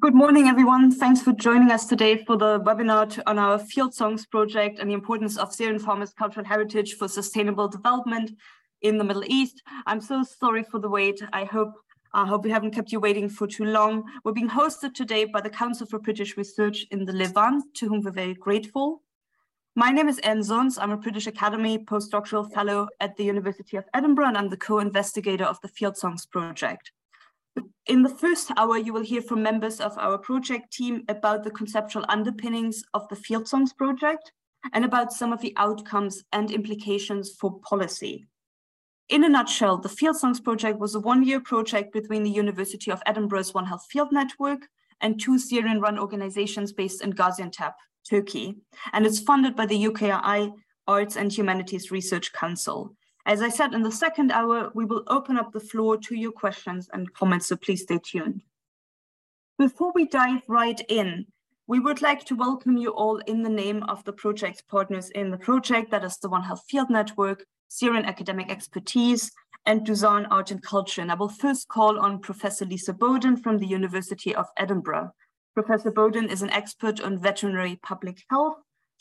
Good morning, everyone. Thanks for joining us today for the webinar on our Field Songs project and the importance of Syrian farmers' cultural heritage for sustainable development in the Middle East. I'm so sorry for the wait. I hope I hope we haven't kept you waiting for too long. We're being hosted today by the Council for British Research in the Levant, to whom we're very grateful. My name is Anne Zons. I'm a British Academy postdoctoral fellow at the University of Edinburgh, and I'm the co-investigator of the Field Songs project. In the first hour, you will hear from members of our project team about the conceptual underpinnings of the Field Songs project and about some of the outcomes and implications for policy. In a nutshell, the Field Songs project was a one-year project between the University of Edinburgh's One Health Field Network and two Syrian-run organizations based in Gaziantep, Turkey, and it's funded by the UKRI Arts and Humanities Research Council. As I said, in the second hour, we will open up the floor to your questions and comments, so please stay tuned. Before we dive right in, we would like to welcome you all in the name of the project partners in the project, that is the One Health Field Network, Syrian Academic Expertise, and Duzan Art and Culture. And I will first call on Professor Lisa Bowden from the University of Edinburgh. Professor Bowden is an expert on veterinary public health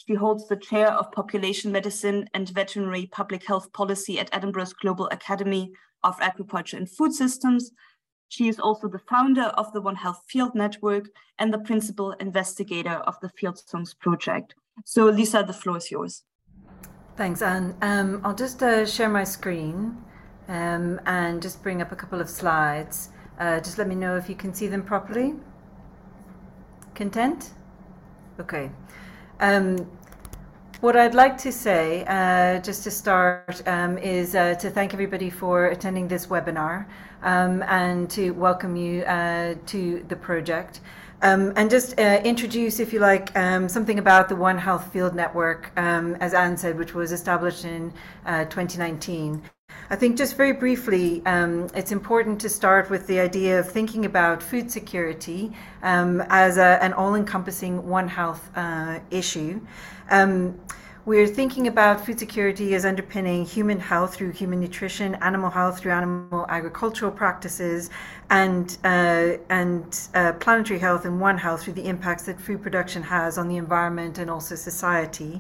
she holds the chair of population medicine and veterinary public health policy at Edinburgh's Global Academy of Agriculture and Food Systems. She is also the founder of the One Health Field Network and the principal investigator of the Field Songs project. So, Lisa, the floor is yours. Thanks, Anne. Um, I'll just uh, share my screen um, and just bring up a couple of slides. Uh, just let me know if you can see them properly. Content? Okay. Um, what I'd like to say, uh, just to start, um, is uh, to thank everybody for attending this webinar um, and to welcome you uh, to the project. Um, and just uh, introduce, if you like, um, something about the One Health Field Network, um, as Anne said, which was established in uh, 2019. I think just very briefly, um, it's important to start with the idea of thinking about food security um, as a, an all encompassing One Health uh, issue. Um, we're thinking about food security as underpinning human health through human nutrition, animal health through animal agricultural practices, and uh, and uh, planetary health and One Health through the impacts that food production has on the environment and also society.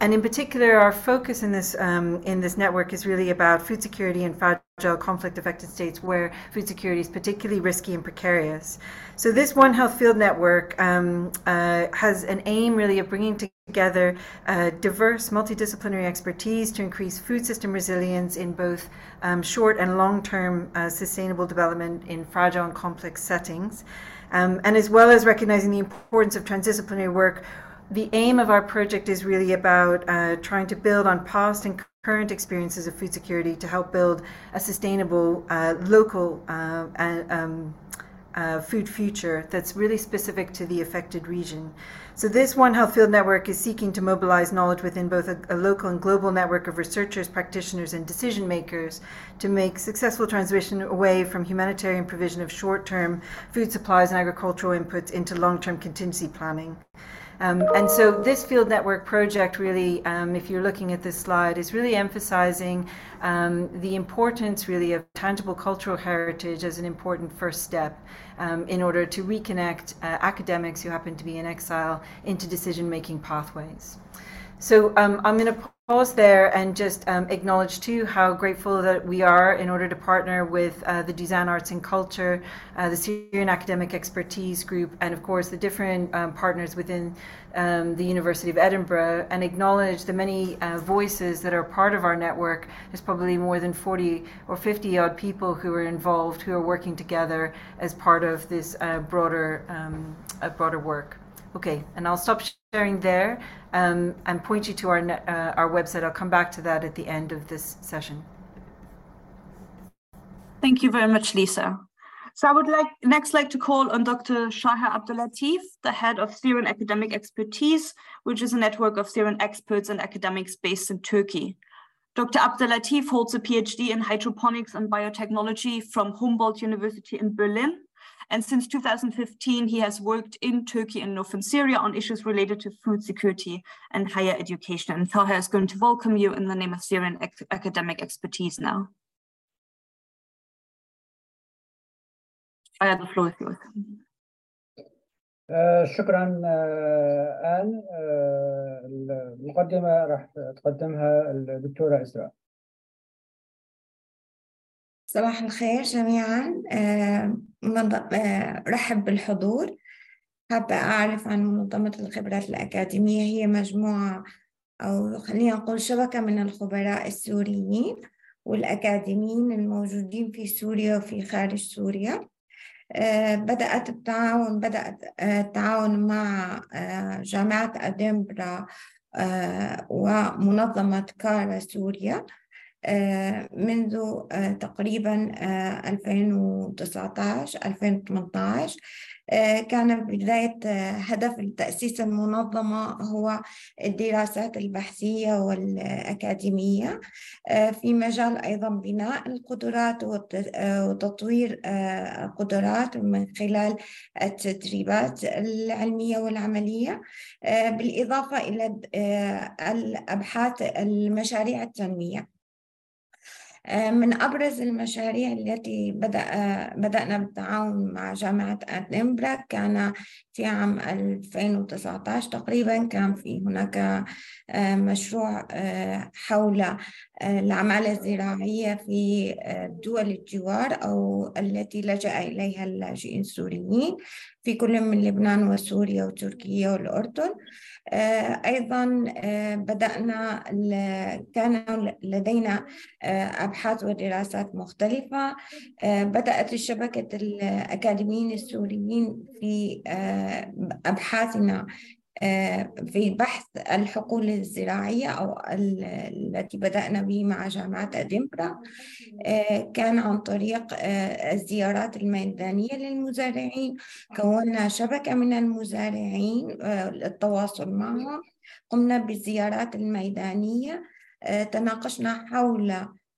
And in particular, our focus in this um, in this network is really about food security in fragile conflict-affected states where food security is particularly risky and precarious. So this One Health Field Network um, uh, has an aim really of bringing together uh, diverse multidisciplinary expertise to increase food system resilience in both um, short and long-term uh, sustainable development in fragile and complex settings. Um, and as well as recognizing the importance of transdisciplinary work the aim of our project is really about uh, trying to build on past and current experiences of food security to help build a sustainable uh, local uh, um, food future that's really specific to the affected region. So, this One Health Field Network is seeking to mobilize knowledge within both a, a local and global network of researchers, practitioners, and decision makers to make successful transition away from humanitarian provision of short term food supplies and agricultural inputs into long term contingency planning. Um, and so this field network project really, um, if you're looking at this slide, is really emphasizing um, the importance really of tangible cultural heritage as an important first step um, in order to reconnect uh, academics who happen to be in exile into decision-making pathways. So um, I'm going to pause there and just um, acknowledge too how grateful that we are in order to partner with uh, the Duzan Arts and Culture, uh, the Syrian Academic Expertise Group, and of course the different um, partners within um, the University of Edinburgh, and acknowledge the many uh, voices that are part of our network. There's probably more than 40 or 50 odd people who are involved, who are working together as part of this uh, broader, um, broader work. Okay, and I'll stop sharing there um, and point you to our, uh, our website. I'll come back to that at the end of this session. Thank you very much, Lisa. So I would like next like to call on Dr. Shaher Abdellatif, the head of Syrian Academic Expertise, which is a network of Syrian experts and academics based in Turkey. Dr. Abdellatif holds a PhD in hydroponics and biotechnology from Humboldt University in Berlin and since 2015, he has worked in Turkey and northern Syria on issues related to food security and higher education. And Taha is going to welcome you in the name of Syrian academic expertise now. I have the floor is yours. آه شكرا آه آن آه المقدمة راح تقدمها الدكتورة إسراء صباح الخير جميعا رحب بالحضور حابة أعرف عن منظمة الخبرات الأكاديمية هي مجموعة أو خلينا نقول شبكة من الخبراء السوريين والأكاديميين الموجودين في سوريا وفي خارج سوريا. بدأت التعاون بدأت التعاون مع جامعة أدنبرا ومنظمة كارا سوريا. منذ تقريبا 2019 2018 كان بداية هدف تأسيس المنظمة هو الدراسات البحثية والأكاديمية. في مجال أيضا بناء القدرات وتطوير القدرات من خلال التدريبات العلمية والعملية. بالإضافة إلى الأبحاث المشاريع التنمية. من أبرز المشاريع التي بدأ بدأنا بالتعاون مع جامعة أدنبرا كان في عام 2019 تقريبا كان في هناك مشروع حول العمالة الزراعية في دول الجوار أو التي لجأ إليها اللاجئين السوريين. في كل من لبنان وسوريا وتركيا والأردن. أيضا بدأنا كان لدينا أبحاث ودراسات مختلفة. بدأت الشبكة الأكاديميين السوريين في أبحاثنا في بحث الحقول الزراعية أو التي بدأنا به مع جامعة أدنبرا كان عن طريق الزيارات الميدانية للمزارعين. كونا شبكة من المزارعين للتواصل معهم قمنا بالزيارات الميدانية تناقشنا حول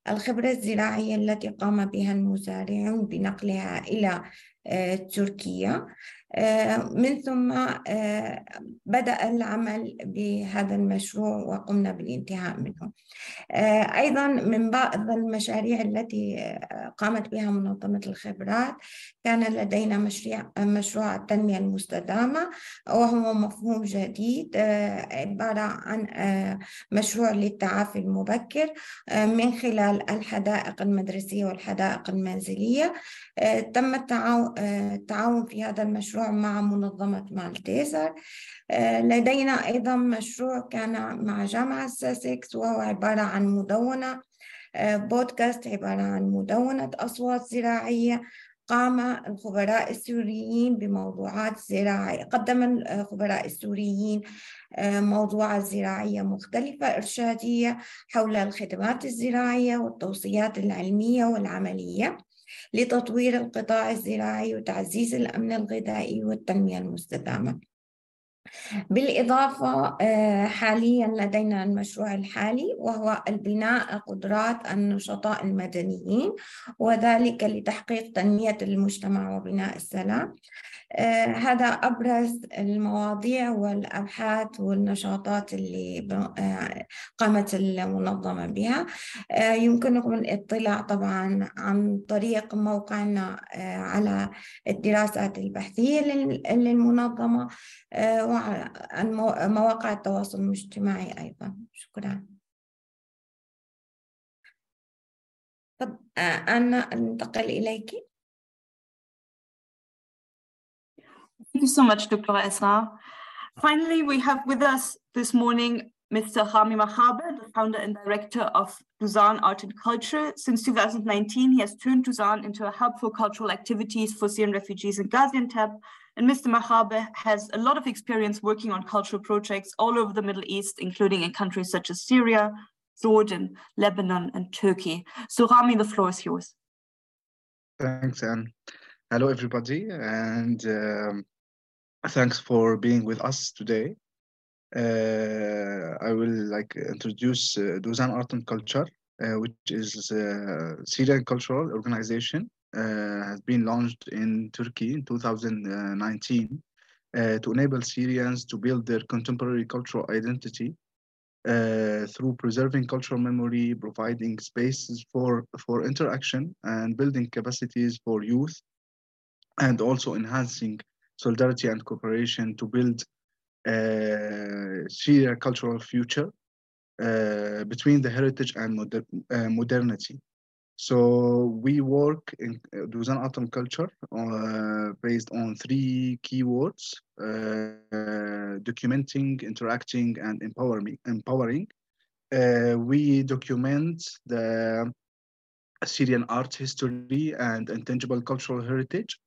الخبرة الزراعية التي قام بها المزارعون بنقلها إلى تركيا. من ثم بدأ العمل بهذا المشروع وقمنا بالانتهاء منه. أيضا من بعض المشاريع التي قامت بها منظمة الخبرات كان لدينا مشروع مشروع التنمية المستدامة وهو مفهوم جديد عبارة عن مشروع للتعافي المبكر من خلال الحدائق المدرسية والحدائق المنزلية. تم التعاون في هذا المشروع مع منظمة مالتيزر لدينا أيضا مشروع كان مع جامعة ساسكس وهو عبارة عن مدونة. بودكاست عبارة عن مدونة أصوات زراعية قام الخبراء السوريين بموضوعات زراعية. قدم الخبراء السوريين موضوعات زراعية مختلفة إرشادية حول الخدمات الزراعية والتوصيات العلمية والعملية. لتطوير القطاع الزراعي وتعزيز الأمن الغذائي والتنمية المستدامة. بالإضافة حاليا لدينا المشروع الحالي وهو البناء قدرات النشطاء المدنيين وذلك لتحقيق تنمية المجتمع وبناء السلام. هذا أبرز المواضيع والأبحاث والنشاطات اللي قامت المنظمة بها. يمكنكم الاطلاع طبعا عن طريق موقعنا على الدراسات البحثية للمنظمة وعن مواقع التواصل الاجتماعي أيضا. شكرا. أنا أنتقل إليك. Thank you so much, Dr. Esra. Finally, we have with us this morning Mr. Rami Mahaber, the founder and director of Dusan Art and Culture. Since 2019, he has turned Dusan into a hub for cultural activities for Syrian refugees in Gaziantep. And Mr. Mahaber has a lot of experience working on cultural projects all over the Middle East, including in countries such as Syria, Jordan, Lebanon, and Turkey. So Rami, the floor is yours. Thanks, Anne. Hello, everybody, and um, thanks for being with us today. Uh, I will like introduce uh, Art and Culture, uh, which is a Syrian cultural organization, has been launched in Turkey in 2019 to enable Syrians to build their contemporary cultural identity through preserving cultural memory, providing spaces for, for interaction and building capacities for youth, and also enhancing solidarity and cooperation to build a Syria cultural future uh, between the heritage and moder uh, modernity. So we work in uh, Duzan and culture uh, based on three keywords: uh, documenting, interacting, and empowering. Empowering. Uh, we document the Syrian art history and intangible cultural heritage,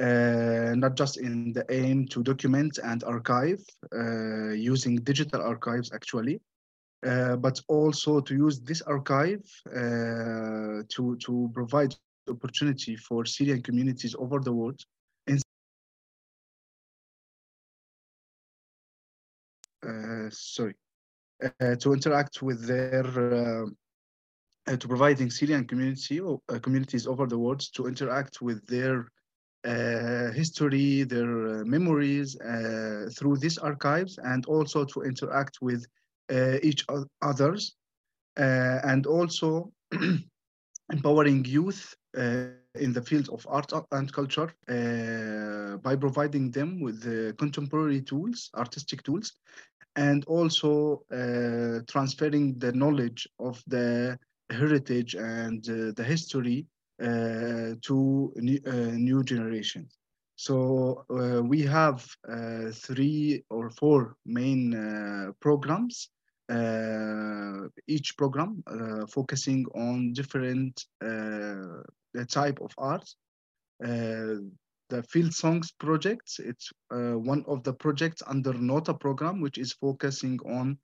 uh, not just in the aim to document and archive uh, using digital archives actually, uh, but also to use this archive uh, to, to provide opportunity for Syrian communities over the world in, uh, sorry, to interact with their to providing Syrian community or communities over the world to interact with their history, their uh, memories uh, through these archives, and also to interact with uh, each others, uh, and also empowering youth uh, in the field of art and culture uh, by providing them with the contemporary tools, artistic tools, and also uh, transferring the knowledge of the heritage and uh, the history uh, to new, uh, new generations. So uh, we have uh, three or four main uh, programs. Uh, each program uh, focusing on different uh, type of art. Uh, the Field Songs project, it's uh, one of the projects under NOTA program, which is focusing on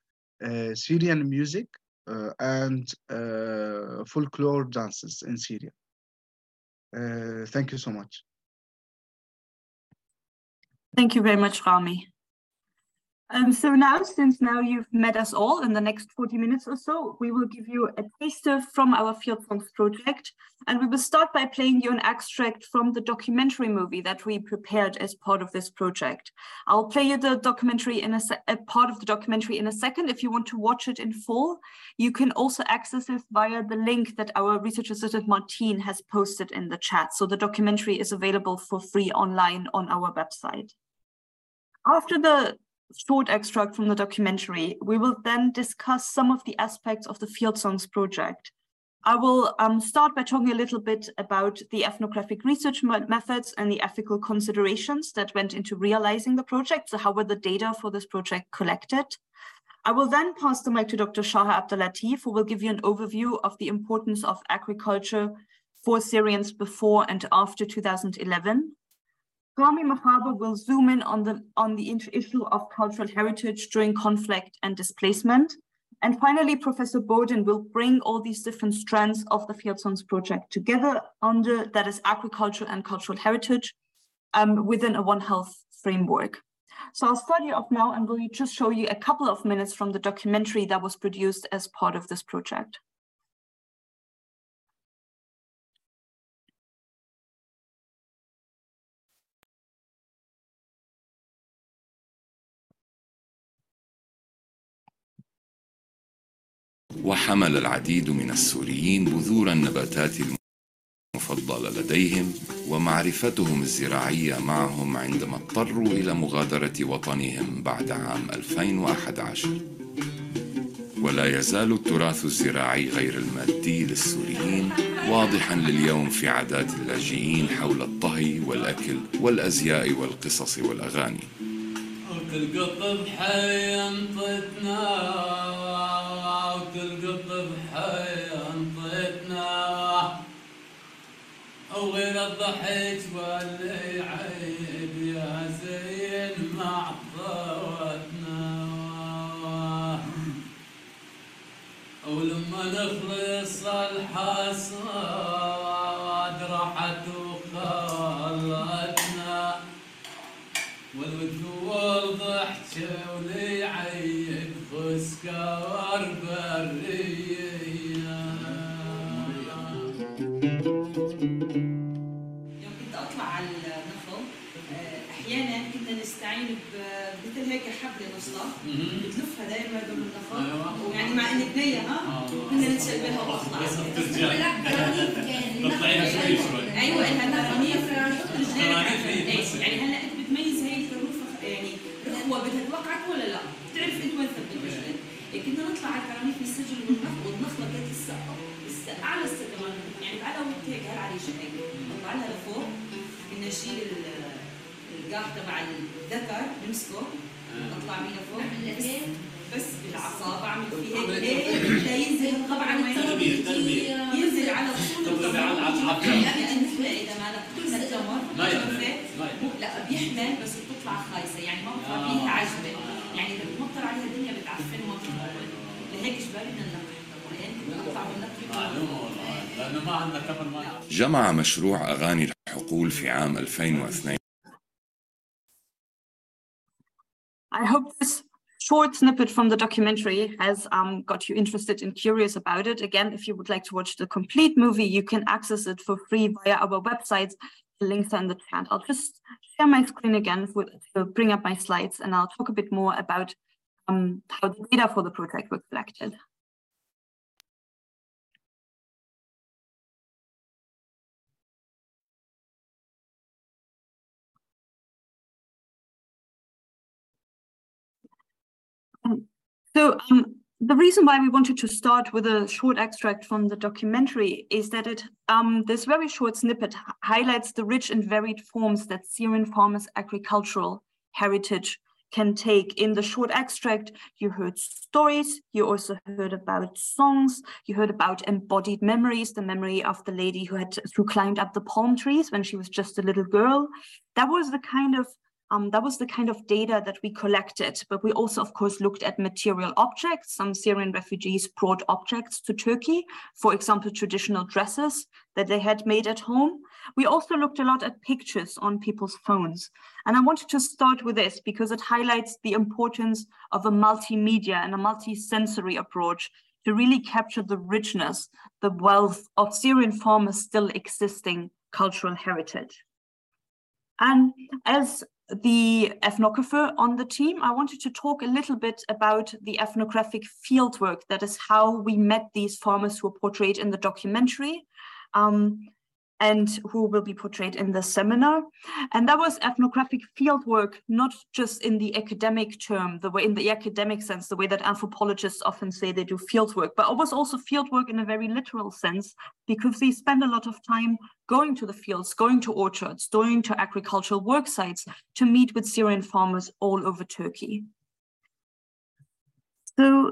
uh, Syrian music uh, and uh, folklore dances in Syria. Uh, thank you so much. Thank you very much, Rami. Um, so now, since now you've met us all in the next 40 minutes or so, we will give you a taster from our Field Songs project. And we will start by playing you an extract from the documentary movie that we prepared as part of this project. I'll play you the documentary in a, a part of the documentary in a second. If you want to watch it in full, you can also access this via the link that our research assistant Martine has posted in the chat. So the documentary is available for free online on our website. After the short extract from the documentary, we will then discuss some of the aspects of the Field Songs project. I will um, start by talking a little bit about the ethnographic research methods and the ethical considerations that went into realizing the project. So how were the data for this project collected? I will then pass the mic to Dr. Shaha Abdelatif, who will give you an overview of the importance of agriculture for Syrians before and after 2011. Rami Mahaba will zoom in on the, on the issue of cultural heritage during conflict and displacement. And finally, Professor Bowden will bring all these different strands of the Field Songs project together under that is agriculture and cultural heritage um, within a One Health framework. So I'll start you off now and will just show you a couple of minutes from the documentary that was produced as part of this project. وحمل العديد من السوريين بذور النباتات المفضلة لديهم ومعرفتهم الزراعية معهم عندما اضطروا إلى مغادرة وطنهم بعد عام 2011 ولا يزال التراث الزراعي غير المادي للسوريين واضحا لليوم في عادات اللاجئين حول الطهي والأكل والأزياء والقصص والأغاني. وتلقط بحي انطتنا وتلقط بحي انطتنا. وغير الضحك واللي يعيب يا زين مع ضوتنا ولما نخلص الحصاد راحت وخلتنا وضحت ولي عيب خسكار برية يوم كنت أطلع على النخل آه، أحيانا كنا نستعين بمثل هيك حبل نصلة. بتلفها دائما دور النخل مع إني بنية ها؟ آه. كنا نتشل بها وأطلع. بتطلعيها شوي شوي. أيوة إلها فرانيك يعني هلأ أنت بتميز هي هو بتتوقعك ولا لا؟ بتعرف انت وين ثبت رجلك كنا نطلع على الكراميك نسجل والنخله كانت لسه لسه أعلى السكمان يعني بعدها وقت هيك هل هيك نطلع لها لفوق كنا نشيل القاح تبع الذكر نمسكه نطلع بيه لفوق بس بالعصا بعمل فيه هيك هيك لينزل طبعا ينزل على طول. التمر إذا ما لا التمر لا بيحمل بس بتطلع خايسه يعني بتطلع فيها عجبه يعني بتمطر عليها الدنيا بتعفن بتطول لهيك يعني عندنا تمر ما جمع مشروع أغاني الحقول في عام 2002 I hope this short snippet from the documentary has um, got you interested and curious about it. Again, if you would like to watch the complete movie, you can access it for free via our website. The links are in the chat. I'll just share my screen again to bring up my slides and I'll talk a bit more about um, how the data for the project was collected. So um, the reason why we wanted to start with a short extract from the documentary is that it um, this very short snippet highlights the rich and varied forms that Syrian farmers' agricultural heritage can take. In the short extract, you heard stories, you also heard about songs, you heard about embodied memories, the memory of the lady who had who climbed up the palm trees when she was just a little girl. That was the kind of um, that was the kind of data that we collected, but we also, of course, looked at material objects. Some Syrian refugees brought objects to Turkey, for example, traditional dresses that they had made at home. We also looked a lot at pictures on people's phones. And I wanted to start with this because it highlights the importance of a multimedia and a multi-sensory approach to really capture the richness, the wealth of Syrian farmers' still existing cultural heritage. And as the ethnographer on the team, I wanted to talk a little bit about the ethnographic fieldwork. That is how we met these farmers who are portrayed in the documentary. Um, and who will be portrayed in the seminar. And that was ethnographic fieldwork, not just in the academic term, the way in the academic sense, the way that anthropologists often say they do fieldwork, but it was also fieldwork in a very literal sense, because they spend a lot of time going to the fields, going to orchards, going to agricultural work sites to meet with Syrian farmers all over Turkey. So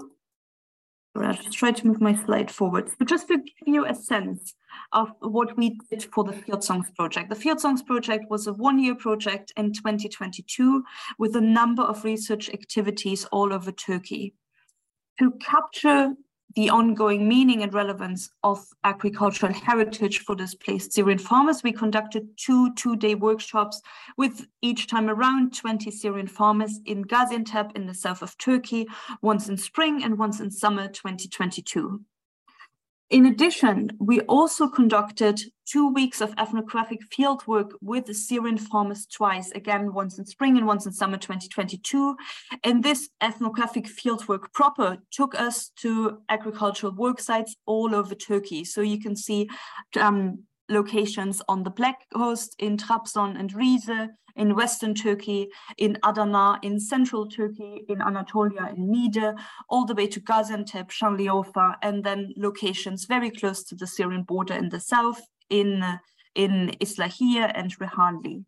I'll just try to move my slide forward. So just to give you a sense of what we did for the Field Songs project. The Field Songs project was a one-year project in 2022 with a number of research activities all over Turkey. To capture the ongoing meaning and relevance of agricultural heritage for displaced Syrian farmers, we conducted two two-day workshops with each time around 20 Syrian farmers in Gaziantep in the south of Turkey, once in spring and once in summer 2022. In addition, we also conducted two weeks of ethnographic fieldwork with the Syrian farmers twice, again, once in spring and once in summer 2022. And this ethnographic fieldwork proper took us to agricultural work sites all over Turkey. So you can see um, locations on the Black Coast, in Trabzon and Rize, in Western Turkey, in Adana, in Central Turkey, in Anatolia, in Niğde, all the way to Gaziantep, Şanlıurfa, and then locations very close to the Syrian border in the south, in, in Islahiye and Reyhanlı.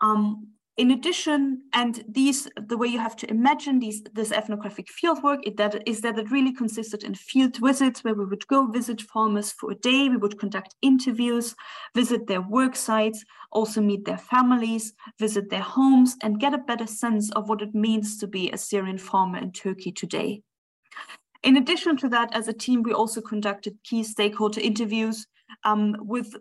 Um, in addition, and these, the way you have to imagine these, this ethnographic fieldwork is that, is that it really consisted in field visits where we would go visit farmers for a day, we would conduct interviews, visit their work sites, also meet their families, visit their homes, and get a better sense of what it means to be a Syrian farmer in Turkey today. In addition to that, as a team, we also conducted key stakeholder interviews um, with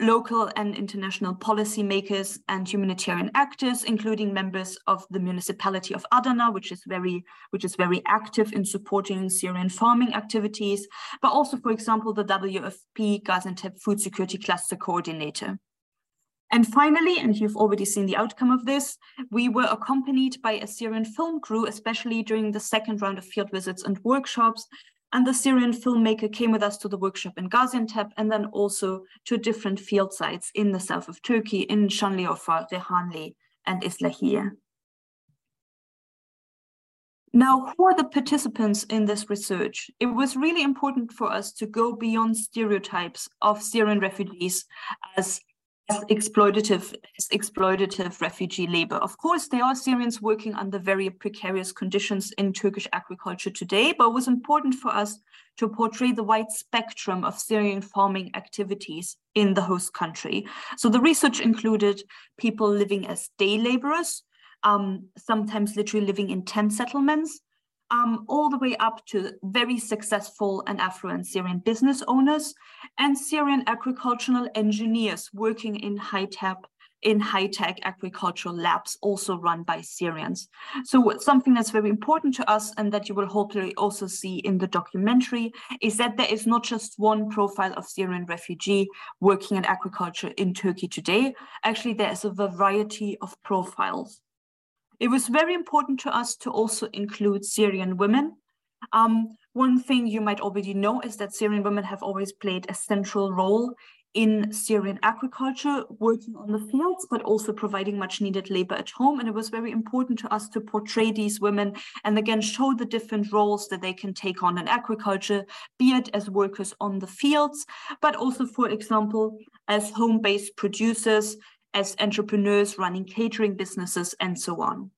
local and international policymakers and humanitarian actors, including members of the municipality of Adana, which is very, which is very active in supporting Syrian farming activities, but also, for example, the WFP Gaziantep Food Security Cluster Coordinator. And finally, and you've already seen the outcome of this, we were accompanied by a Syrian film crew, especially during the second round of field visits and workshops, and the Syrian filmmaker came with us to the workshop in Gaziantep and then also to different field sites in the south of Turkey, in Şanlıurfa, Reyhanlı, and Islahiye. Now, who are the participants in this research? It was really important for us to go beyond stereotypes of Syrian refugees as as exploitative, as exploitative refugee labor. Of course, there are Syrians working under very precarious conditions in Turkish agriculture today, but it was important for us to portray the wide spectrum of Syrian farming activities in the host country. So the research included people living as day laborers, um, sometimes literally living in tent settlements, um, all the way up to very successful and affluent Syrian business owners and Syrian agricultural engineers working in high-tech in high-tech agricultural labs also run by Syrians. So something that's very important to us and that you will hopefully also see in the documentary is that there is not just one profile of Syrian refugee working in agriculture in Turkey today. Actually, there is a variety of profiles. It was very important to us to also include Syrian women. Um, one thing you might already know is that Syrian women have always played a central role in Syrian agriculture, working on the fields, but also providing much needed labor at home. And it was very important to us to portray these women and again show the different roles that they can take on in agriculture, be it as workers on the fields, but also, for example, as home based producers, as entrepreneurs running catering businesses and so on.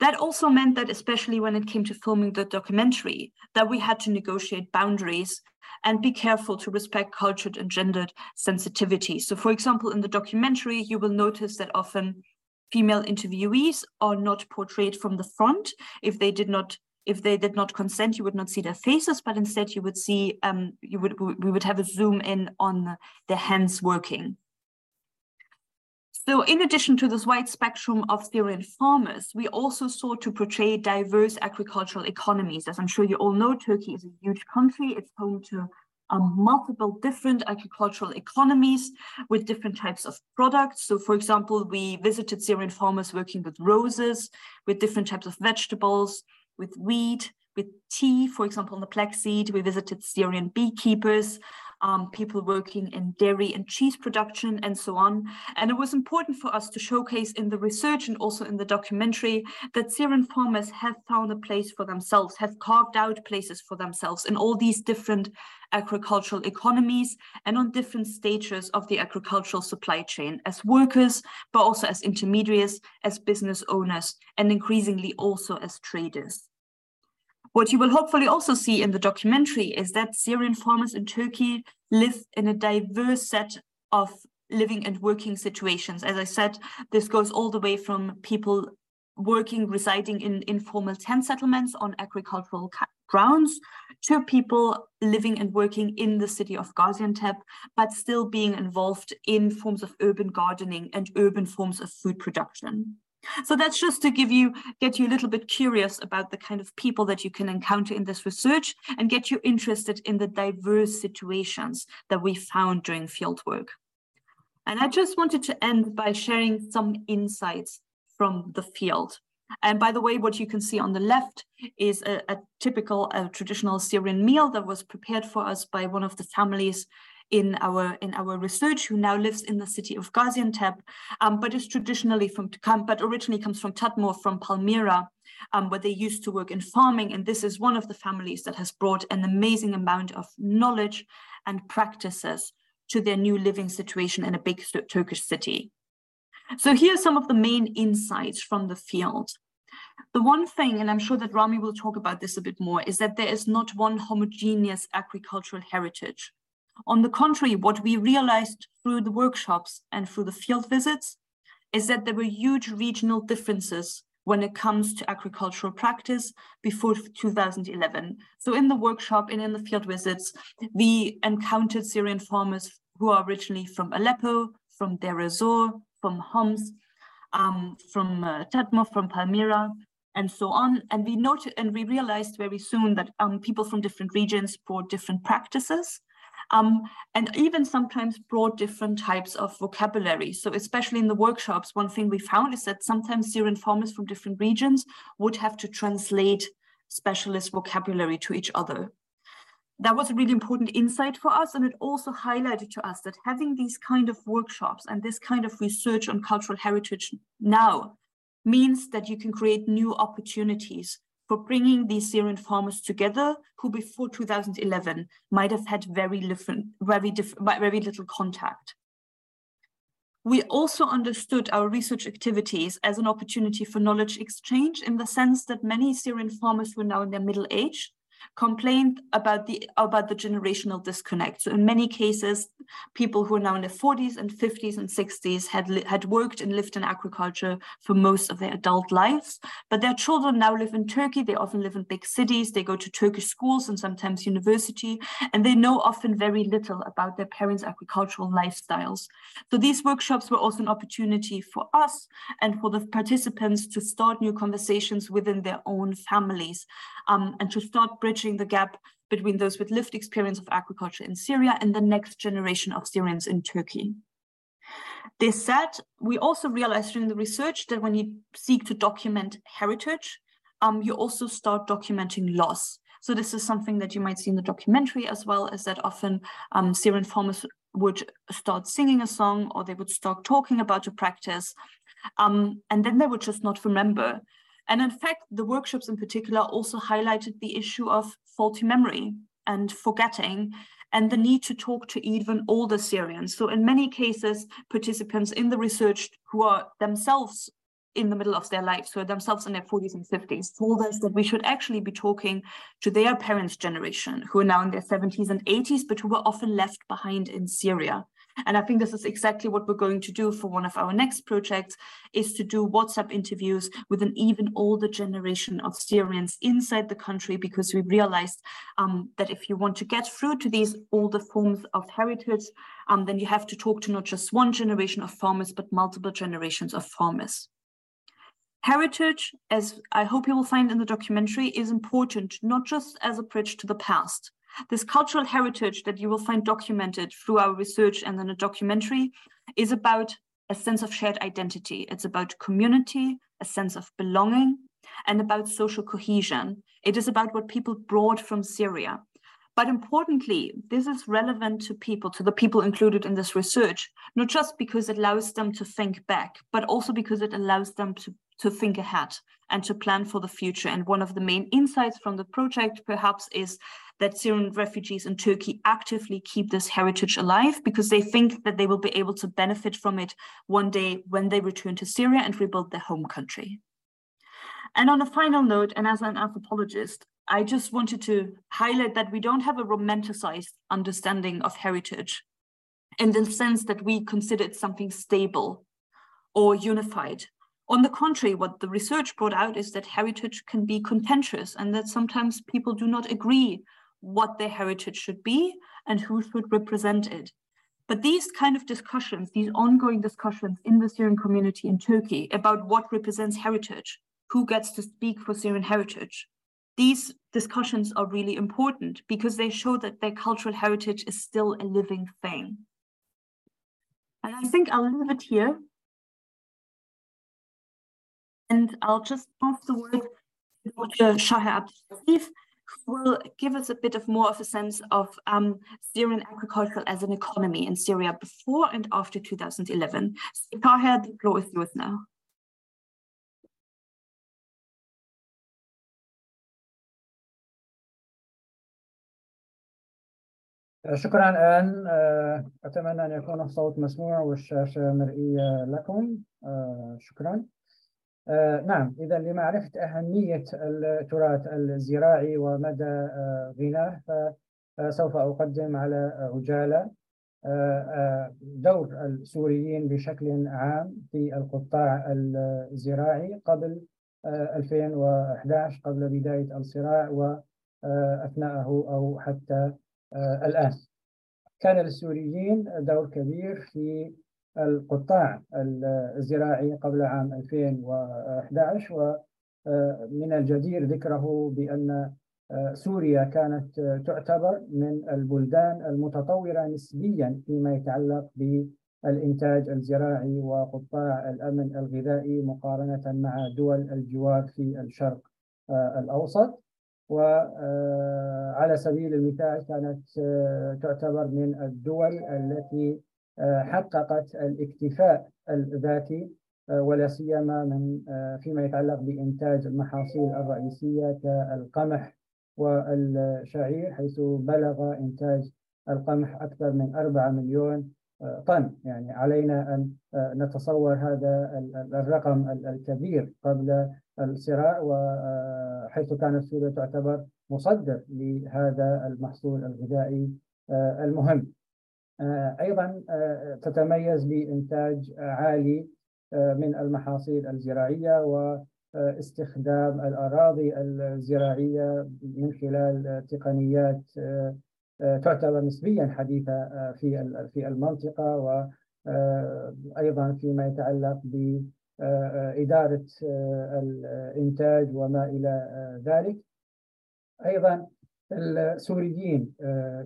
That also meant that, especially when it came to filming the documentary, that we had to negotiate boundaries and be careful to respect cultured and gendered sensitivity. So, for example, in the documentary, you will notice that often female interviewees are not portrayed from the front. If they did not if they did not consent, you would not see their faces, but instead you would see um, you would we would have a zoom in on their hands working. So in addition to this wide spectrum of Syrian farmers, we also sought to portray diverse agricultural economies. As I'm sure you all know, Turkey is a huge country. It's home to um, multiple different agricultural economies with different types of products. So for example, we visited Syrian farmers working with roses, with different types of vegetables, with wheat, with tea, for example, on the Sea. We visited Syrian beekeepers, um, people working in dairy and cheese production and so on. And it was important for us to showcase in the research and also in the documentary that Syrian farmers have found a place for themselves, have carved out places for themselves in all these different agricultural economies and on different stages of the agricultural supply chain as workers, but also as intermediaries, as business owners, and increasingly also as traders. What you will hopefully also see in the documentary is that Syrian farmers in Turkey live in a diverse set of living and working situations. As I said, this goes all the way from people working, residing in informal tent settlements on agricultural grounds to people living and working in the city of Gaziantep, but still being involved in forms of urban gardening and urban forms of food production. So that's just to give you, get you a little bit curious about the kind of people that you can encounter in this research and get you interested in the diverse situations that we found during fieldwork. And I just wanted to end by sharing some insights from the field. And by the way, what you can see on the left is a, a typical a traditional Syrian meal that was prepared for us by one of the families in our in our research who now lives in the city of Gaziantep, um, but is traditionally from but originally comes from Tadmor from Palmyra, um, where they used to work in farming. And this is one of the families that has brought an amazing amount of knowledge and practices to their new living situation in a big Turkish city. So here are some of the main insights from the field. The one thing, and I'm sure that Rami will talk about this a bit more, is that there is not one homogeneous agricultural heritage. On the contrary, what we realized through the workshops and through the field visits is that there were huge regional differences when it comes to agricultural practice before 2011. So in the workshop and in the field visits, we encountered Syrian farmers who are originally from Aleppo, from Deir ez-Zor, from Homs, um, from uh, Tadmor, from Palmyra, and so on. And we noted and we realized very soon that um, people from different regions brought different practices um, and even sometimes brought different types of vocabulary. So especially in the workshops, one thing we found is that sometimes Syrian farmers from different regions would have to translate specialist vocabulary to each other. That was a really important insight for us. And it also highlighted to us that having these kind of workshops and this kind of research on cultural heritage now means that you can create new opportunities for bringing these Syrian farmers together who before 2011 might have had very different, very different, very little contact. We also understood our research activities as an opportunity for knowledge exchange in the sense that many Syrian farmers were now in their middle age complained about the about the generational disconnect. So in many cases, people who are now in their 40s and 50s and 60s had had worked and lived in agriculture for most of their adult lives, but their children now live in Turkey. They often live in big cities. They go to Turkish schools and sometimes university, and they know often very little about their parents' agricultural lifestyles. So these workshops were also an opportunity for us and for the participants to start new conversations within their own families um, and to start bridging the gap between those with lived experience of agriculture in Syria and the next generation of Syrians in Turkey. This said, we also realized during the research that when you seek to document heritage, um, you also start documenting loss. So this is something that you might see in the documentary as well as that often um, Syrian farmers would start singing a song or they would start talking about a practice um, and then they would just not remember. And in fact, the workshops in particular also highlighted the issue of faulty memory and forgetting and the need to talk to even older Syrians. So in many cases, participants in the research who are themselves in the middle of their lives, who are themselves in their 40s and 50s, told us that we should actually be talking to their parents' generation, who are now in their 70s and 80s, but who were often left behind in Syria. And I think this is exactly what we're going to do for one of our next projects is to do WhatsApp interviews with an even older generation of Syrians inside the country, because we realized um, that if you want to get through to these older forms of heritage, um, then you have to talk to not just one generation of farmers, but multiple generations of farmers. Heritage, as I hope you will find in the documentary, is important not just as a bridge to the past, this cultural heritage that you will find documented through our research and in a documentary is about a sense of shared identity. It's about community, a sense of belonging, and about social cohesion. It is about what people brought from Syria. But importantly, this is relevant to people, to the people included in this research, not just because it allows them to think back, but also because it allows them to, to think ahead and to plan for the future. And one of the main insights from the project perhaps is that Syrian refugees in Turkey actively keep this heritage alive because they think that they will be able to benefit from it one day when they return to Syria and rebuild their home country. And on a final note, and as an anthropologist, I just wanted to highlight that we don't have a romanticized understanding of heritage in the sense that we consider it something stable or unified. On the contrary, what the research brought out is that heritage can be contentious and that sometimes people do not agree what their heritage should be and who should represent it. But these kind of discussions, these ongoing discussions in the Syrian community in Turkey about what represents heritage, who gets to speak for Syrian heritage, these discussions are really important because they show that their cultural heritage is still a living thing. And I think I'll leave it here. And I'll just pass the word to Dr. Shaher Abdelatif, will give us a bit of more of a sense of um, Syrian agriculture as an economy in Syria before and after 2011. So, Tahir, the floor is yours now. شكرا آن أتمنى أن يكون الصوت مسموع والشاشة مرئية لكم شكرا آه نعم. إذا لمعرفة أهمية التراث الزراعي ومدى آه غناه فسوف أقدم على عجالة آه دور السوريين بشكل عام في القطاع الزراعي قبل 2011 قبل بداية الصراع وأثناءه أو حتى الآن. كان للسوريين دور كبير في القطاع الزراعي قبل عام 2011 ومن الجدير ذكره بأن سوريا كانت تعتبر من البلدان المتطورة نسبيا فيما يتعلق بالإنتاج الزراعي وقطاع الأمن الغذائي مقارنة مع دول الجوار في الشرق الأوسط. وعلى سبيل المثال كانت تعتبر من الدول التي حققت الاكتفاء الذاتي ولا سيما من فيما يتعلق بإنتاج المحاصيل الرئيسية كالقمح والشعير حيث بلغ إنتاج القمح أكثر من 4 مليون طن. يعني علينا أن نتصور هذا الرقم الكبير قبل الصراع وحيث كانت سوريا تعتبر مصدر لهذا المحصول الغذائي المهم. أيضا تتميز بإنتاج عالي من المحاصيل الزراعية واستخدام الأراضي الزراعية من خلال تقنيات تعتبر نسبيا حديثة في في المنطقة وأيضا فيما يتعلق بإدارة الإنتاج وما إلى ذلك. أيضا السوريين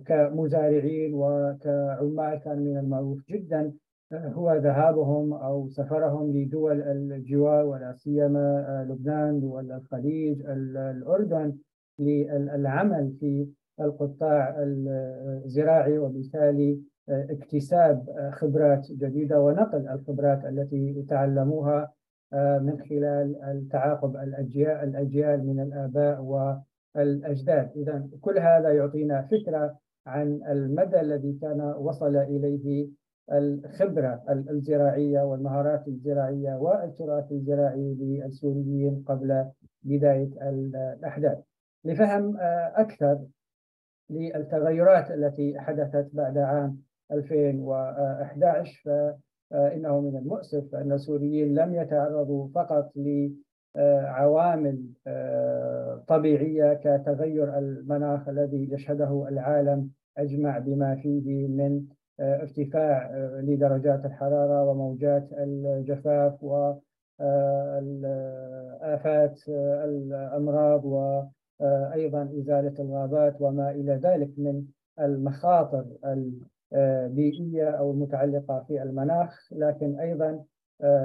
كمزارعين وكعمال كان من المعروف جدا هو ذهابهم أو سفرهم لدول الجوار ولا سيما لبنان دول الخليج الأردن للعمل في القطاع الزراعي وبالتالي اكتساب خبرات جديدة ونقل الخبرات التي تعلموها من خلال التعاقب الأجيال الأجيال من الآباء والاجداد، إذا كل هذا يعطينا فكرة عن المدى الذي كان وصل إليه الخبرة الزراعية والمهارات الزراعية والتراث الزراعي للسوريين قبل بداية الأحداث. لفهم أكثر للتغيرات التي حدثت بعد عام 2011 فإنه من المؤسف أن السوريين لم يتعرضوا فقط لعوامل طبيعية كتغير المناخ الذي يشهده العالم أجمع بما فيه من ارتفاع لدرجات الحرارة وموجات الجفاف والآفات الأمراض وأيضا إزالة الغابات وما إلى ذلك من المخاطر البيئية أو المتعلقة في المناخ. لكن أيضا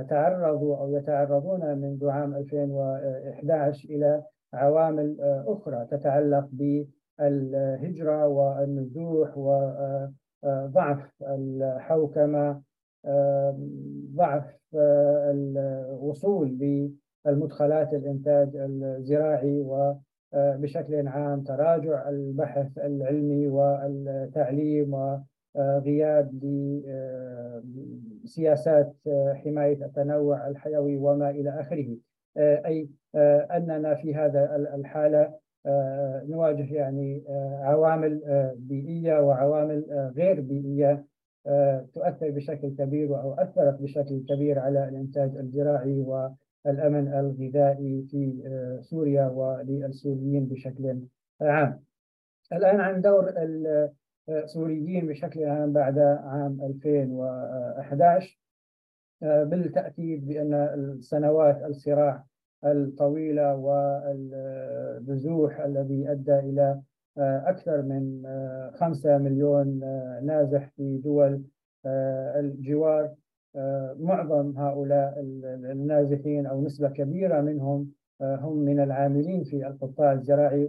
تعرضوا أو يتعرضون منذ عام 2011 إلى عوامل أخرى تتعلق بالهجرة والنزوح و ضعف الحوكمة ضعف الوصول للمدخلات الإنتاج الزراعي وبشكل عام تراجع البحث العلمي والتعليم وغياب لسياسات حماية التنوع الحيوي وما إلى آخره. أي أننا في هذا الحالة نواجه يعني عوامل بيئية وعوامل غير بيئية تؤثر بشكل كبير أو أثرت بشكل كبير على الإنتاج الزراعي والأمن الغذائي في سوريا وللسوريين بشكل عام. الآن عن دور السوريين بشكل عام بعد عام 2011 بالتأكيد بأن السنوات الصراع الطويلة والنزوح الذي أدى إلى أكثر من خمسة مليون نازح في دول الجوار. معظم هؤلاء النازحين أو نسبة كبيرة منهم هم من العاملين في القطاع الزراعي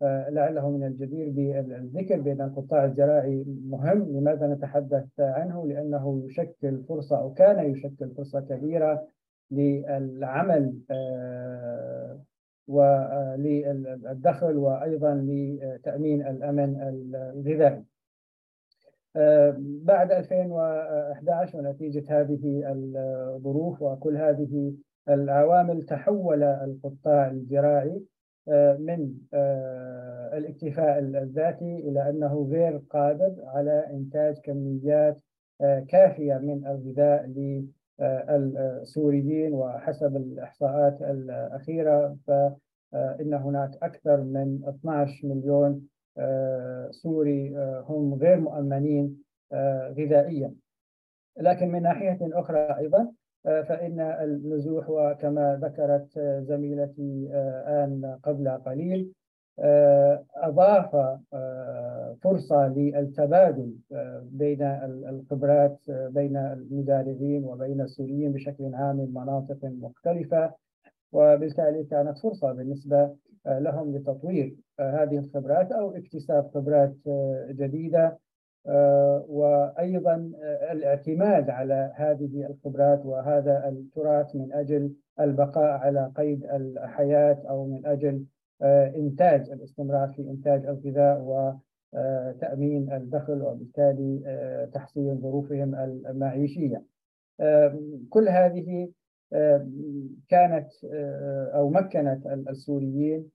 ولعله من الجدير بالذكر بأن القطاع الزراعي مهم لماذا نتحدث عنه لأنه يشكل فرصة أو كان يشكل فرصة كبيرة للعمل وللدخل وأيضا لتأمين الأمن الغذائي. بعد 2011 ونتيجة هذه الظروف وكل هذه العوامل تحول القطاع الزراعي من الاكتفاء الذاتي إلى أنه غير قادر على إنتاج كميات كافية من الغذاء السوريين وحسب الإحصاءات الأخيرة. فإن هناك أكثر من 12 مليون سوري هم غير مؤمنين غذائيا. لكن من ناحية أخرى أيضا فإن النزوح وكما ذكرت زميلتي آن قبل قليل أضاف فرصة للتبادل بين الخبرات بين المزارعين وبين السوريين بشكل عام من مناطق مختلفة. وبالتالي كانت فرصة بالنسبة لهم لتطوير هذه الخبرات أو اكتساب خبرات جديدة. وأيضا الاعتماد على هذه الخبرات وهذا التراث من أجل البقاء على قيد الحياة أو من أجل إنتاج الاستمرار في إنتاج الغذاء تأمين الدخل وبالتالي تحسين ظروفهم المعيشية. كل هذه كانت أو مكنت السوريين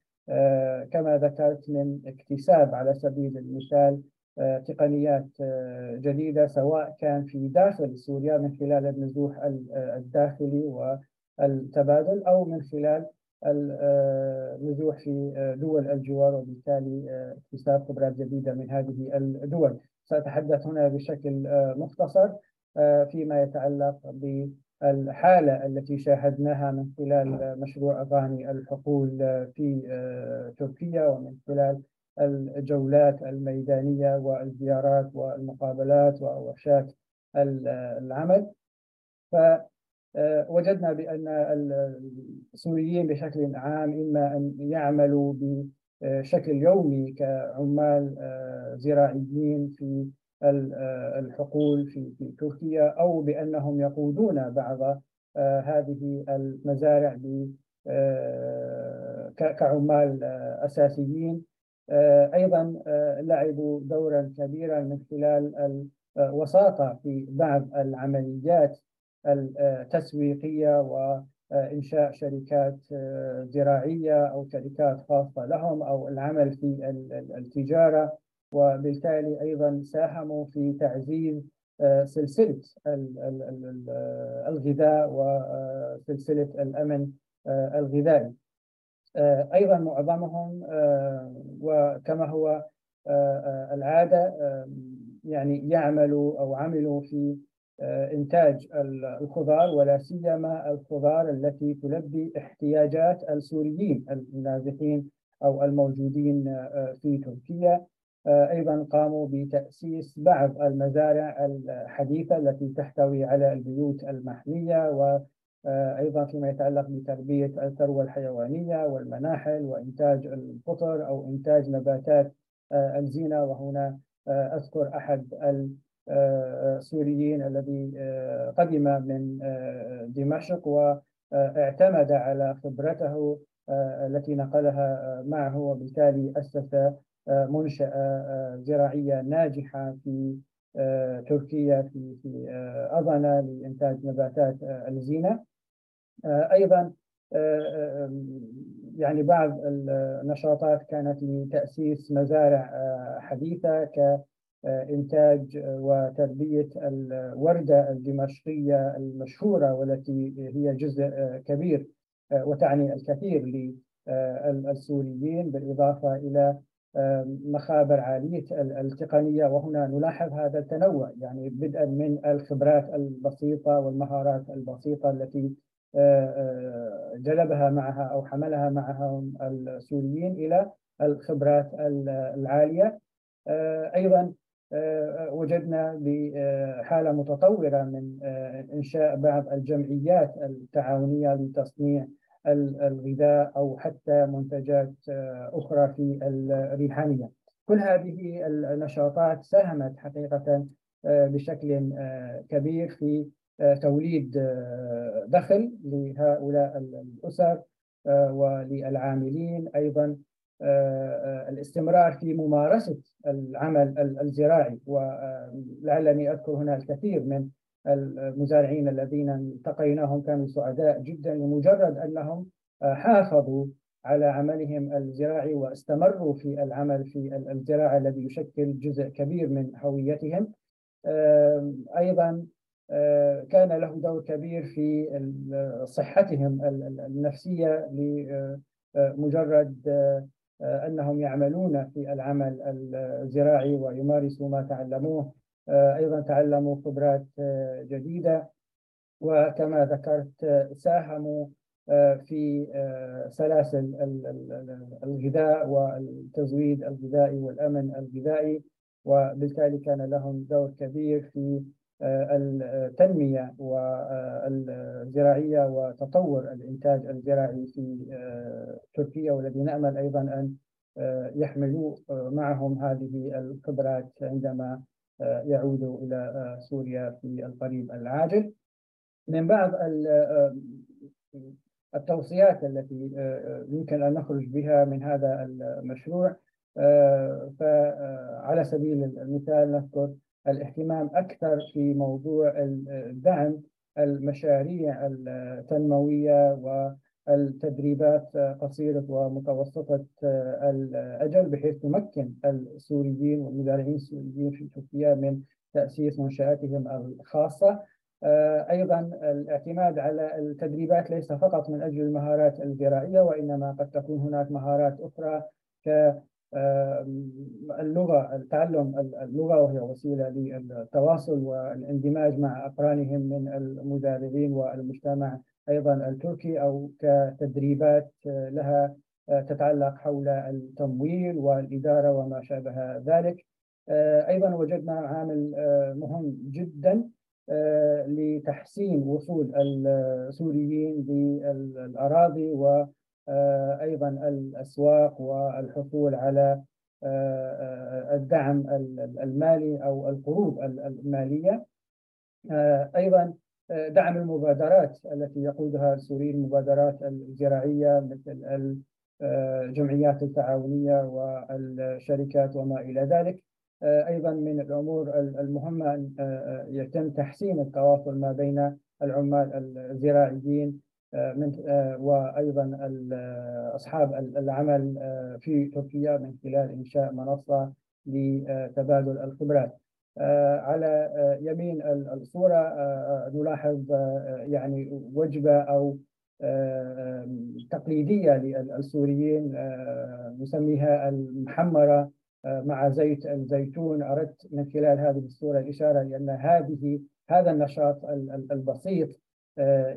كما ذكرت من اكتساب على سبيل المثال تقنيات جديدة سواء كان في داخل سوريا من خلال النزوح الداخلي والتبادل أو من خلال النزوح في دول الجوار. وبالتالي اكتساب خبرات جديدة من هذه الدول. سأتحدث هنا بشكل مختصر فيما يتعلق بالحالة التي شاهدناها من خلال مشروع أغاني الحقول في تركيا ومن خلال الجولات الميدانية والزيارات والمقابلات وورشات العمل. فوجدنا بأن السوريين بشكل عام إما أن يعملوا بشكل يومي كعمال زراعيين في الحقول في تركيا أو بأنهم يقودون بعض هذه المزارع كعمال أساسيين. آه، أيضا آه، لعبوا دورا كبيرا من خلال الوساطه آه، في بعض العمليات التسويقية وإنشاء شركات زراعية أو شركات خاصة لهم أو العمل في التجارة. وبالتالي أيضا ساهموا في تعزيز سلسلة الغذاء وسلسلة الأمن الغذائي. أيضا معظمهم وكما هو العادة يعني يعملوا أو عملوا في إنتاج الخضار ولا سيما الخضار التي تلبي احتياجات السوريين النازحين أو الموجودين في تركيا. أيضا قاموا بتأسيس بعض المزارع الحديثة التي تحتوي على البيوت المحمية وأيضا فيما يتعلق بتربية الثروة الحيوانية والمناحل وإنتاج الفطر أو إنتاج نباتات الزينة وهنا أذكر أحد السوريين الذي قدم من دمشق واعتمد على خبرته التي نقلها معه. وبالتالي أسس منشأة زراعية ناجحة في تركيا في في أضنا لإنتاج نباتات الزينة أيضا يعني بعض النشاطات كانت لتأسيس مزارع حديثة كإنتاج وتربية الوردة الدمشقية المشهورة والتي هي جزء كبير وتعني الكثير للسوريين بالإضافة إلى مخابر عالية التقنية. وهنا نلاحظ هذا التنوع يعني بدءا من الخبرات البسيطة والمهارات البسيطة التي جلبها معها أو حملها معهم السوريين إلى الخبرات العالية. أيضا وجدنا بحالة متطورة من إنشاء بعض الجمعيات التعاونية لتصنيع الغذاء أو حتى منتجات أخرى في الريحانية. كل هذه النشاطات ساهمت حقيقة بشكل كبير في توليد دخل لهؤلاء الأسر وللعاملين أيضا الاستمرار في ممارسة العمل الزراعي. ولعلني أذكر هنا الكثير من المزارعين الذين التقيناهم كانوا سعداء جدا لمجرد أنهم حافظوا على عملهم الزراعي واستمروا في العمل في الزراعة الذي يشكل جزء كبير من هويتهم. أيضا كان له دور كبير في صحتهم النفسية لمجرد أنهم يعملون في العمل الزراعي ويمارسوا ما تعلموه. أيضا تعلموا خبرات جديدة. وكما ذكرت ساهموا في سلاسل الغذاء والتزويد الغذائي والأمن الغذائي. وبالتالي كان لهم دور كبير في التنمية والزراعيه وتطور الإنتاج الزراعي في تركيا والذي نأمل أيضا أن يحملوا معهم هذه الخبرات عندما يعودوا إلى سوريا في القريب العاجل. من بعض التوصيات التي يمكن أن نخرج بها من هذا المشروع فعلى سبيل المثال نذكر الاهتمام أكثر في موضوع الدعم المشاريع التنموية والتدريبات قصيرة ومتوسطة الأجل بحيث تمكن السوريين والمزارعين السوريين في تركيا من تأسيس منشآتهم الخاصة. أيضا الاعتماد على التدريبات ليس فقط من أجل المهارات الزراعية وإنما قد تكون هناك مهارات أخرى ك اللغة التعلم اللغة وهي وسيلة للتواصل والاندماج مع أقرانهم من المزارعين والمجتمع. أيضا التركي أو كتدريبات لها تتعلق حول التمويل والإدارة وما شابه ذلك. أيضا وجدنا عامل مهم جدا لتحسين وصول السوريين للأراضي و أيضا الأسواق والحصول على الدعم المالي أو القروض المالية. أيضا دعم المبادرات التي يقودها السوريين المبادرات الزراعية مثل الجمعيات التعاونية والشركات وما إلى ذلك. أيضا من الأمور المهمة أن يتم تحسين التواصل ما بين العمال الزراعيين من وأيضا أصحاب العمل في تركيا من خلال إنشاء منصة لتبادل الخبرات. على يمين الصورة نلاحظ يعني وجبة أو تقليدية للسوريين نسميها المحمرة مع زيت الزيتون أردت من خلال هذه الصورة الإشارة لأن هذه هذا النشاط البسيط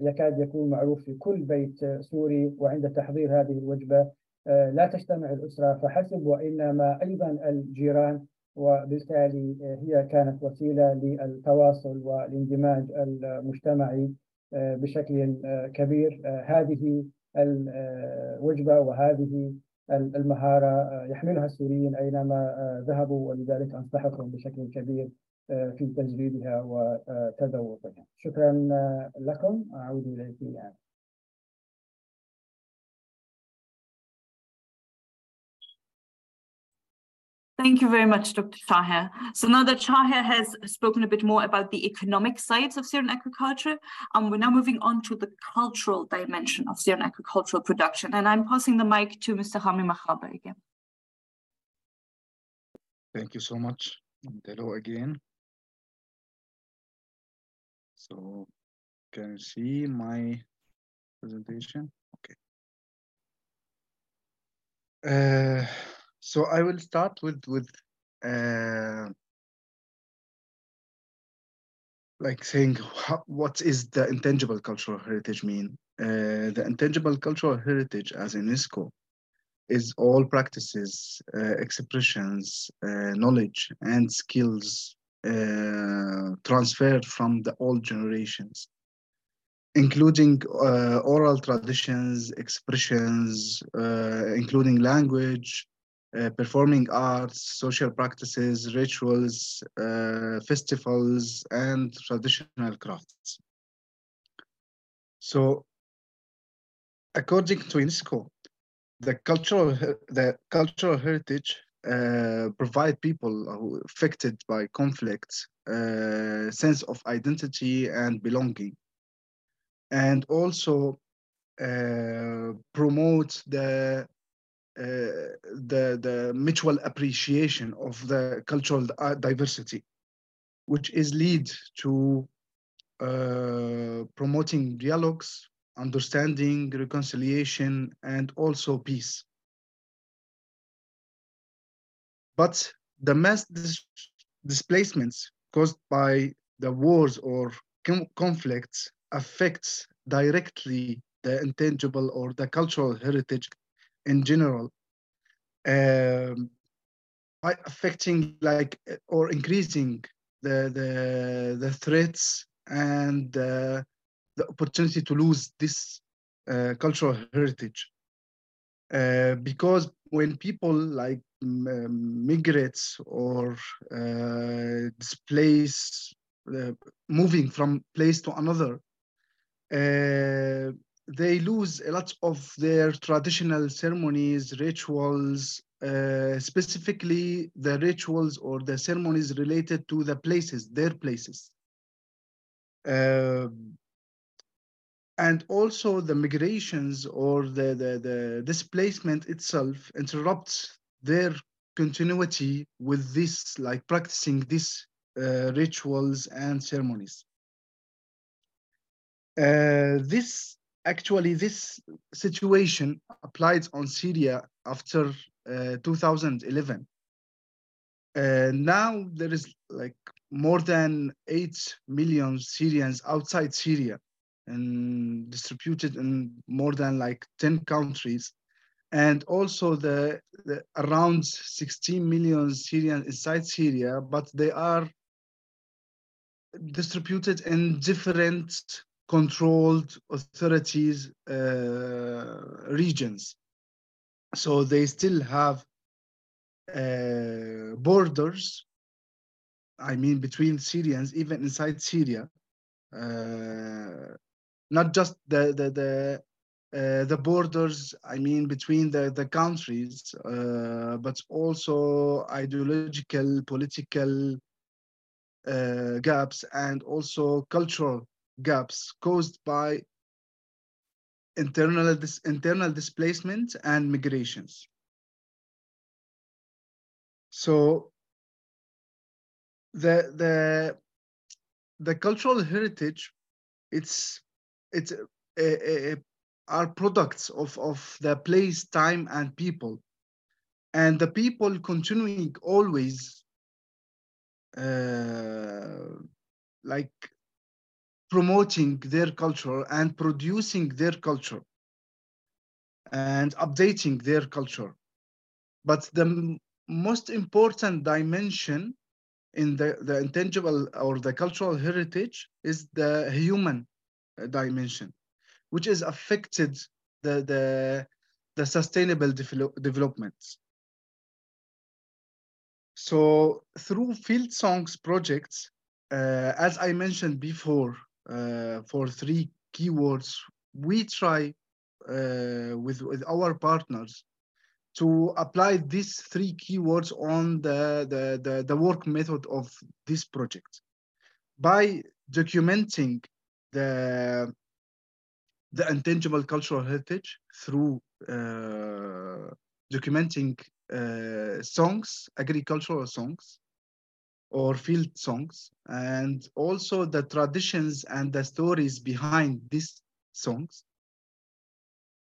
يكاد يكون معروف في كل بيت سوري وعند تحضير هذه الوجبة. لا تجتمع الأسرة فحسب وإنما أيضا الجيران وبالتالي هي كانت وسيلة للتواصل والاندماج المجتمعي بشكل كبير. هذه الوجبة وهذه المهارة يحملها السوريين أينما ذهبوا ولذلك أنصحكم بشكل كبير. في وتذوقها شكرا لكم أعود إليكم الآن Thank you very much, Dr. Tahir. So now that Tahir has spoken a bit more about the economic sides of Syrian agriculture, um, we're now moving on to the cultural dimension of Syrian agricultural production. And I'm passing the mic to Mr. Rami Makhaba again. Thank you so much. And hello again. So can you see my presentation? Okay. Uh, so I will start with with uh, like saying what is the intangible cultural heritage mean? Uh, the intangible cultural heritage as UNESCO is all practices, uh, expressions, uh, knowledge, and skills uh, transferred from the old generations, including uh, oral traditions, expressions, uh, including language, uh, performing arts, social practices, rituals, festivals, and traditional crafts. So, according to UNESCO, the cultural the cultural heritage uh, provide people who affected by conflicts uh, sense of identity and belonging. And also uh, promote the the the mutual appreciation of the cultural diversity which is lead to promoting dialogues understanding reconciliation and also peace but the mass dis displacements caused by the wars or conflicts affects directly the intangible or the cultural heritage in general um, by affecting like or increasing the the the threats and uh, the opportunity to lose this uh, cultural heritage. Uh, because when people like migrates or uh, uh, moving from place to another, uh, they lose a lot of their traditional ceremonies, rituals, uh, specifically the rituals or the ceremonies related to the places, their places. Uh, and also the migrations or the, the, the displacement itself interrupts their continuity with this, like practicing these uh, rituals and ceremonies. Uh, this actually this situation applied on Syria after uh, 2011. Uh, now there is like more than 8 million Syrians outside Syria and distributed in more than like 10 countries. And also the, the around 16 million Syrians inside Syria, but they are distributed in different controlled authorities uh, regions. So they still have uh, borders, I mean, between Syrians, even inside Syria. Uh, not just the, the, the uh, the borders, I mean, between the, the countries, uh, but also ideological, political uh, gaps, and also cultural gaps caused by internal dis internal displacement and migrations. So the the the cultural heritage, it's it's a, a, are products of of the place, time, and people, and the people continuing always uh, like promoting their culture and producing their culture and updating their culture. But the most important dimension in the, the intangible or the cultural heritage is the human dimension, which is affected the, the, the sustainable develop, development. So through Field Songs projects, uh, as I mentioned before, uh, for three keywords, we try uh, with, with our partners to apply these three keywords on the, the, the, the, work method of this project by documenting the, the intangible cultural heritage through uh, documenting uh, songs, agricultural songs, or field songs, and also the traditions and the stories behind these songs.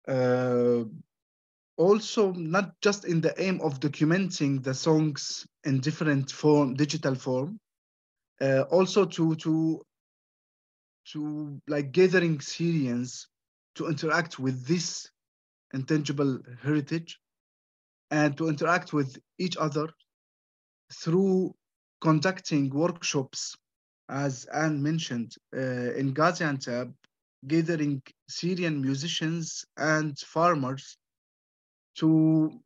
Uh, also, not just in the aim of documenting the songs in different form, digital form, uh, also to to to like gathering Syrians to interact with this intangible heritage and to interact with each other through conducting workshops, as Anne mentioned, uh, in Gaziantep, gathering Syrian musicians and farmers to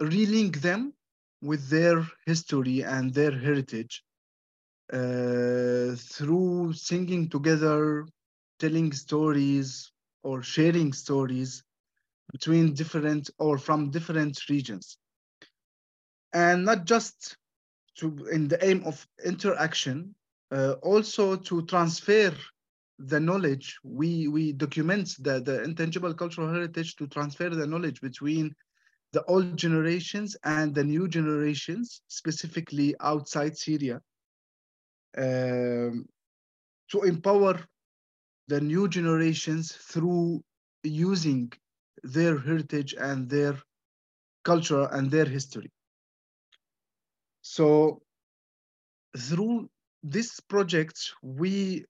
relink them with their history and their heritage uh, through singing together, telling stories or sharing stories between different or from different regions. And not just to in the aim of interaction, uh, also to transfer the knowledge. We we document the, the intangible cultural heritage to transfer the knowledge between the old generations and the new generations, specifically outside Syria, um, to empower the new generations through using their heritage and their culture and their history. So through this project, we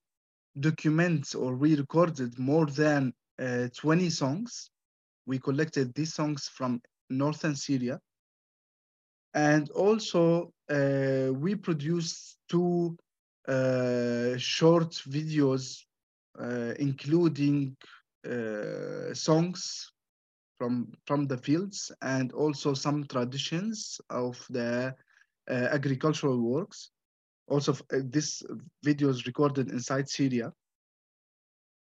document or we recorded more than uh, 20 songs. We collected these songs from northern Syria. And also uh, we produced two short videos, uh, including uh, songs from, from the fields and also some traditions of the uh, agricultural works. Also, uh, this video is recorded inside Syria.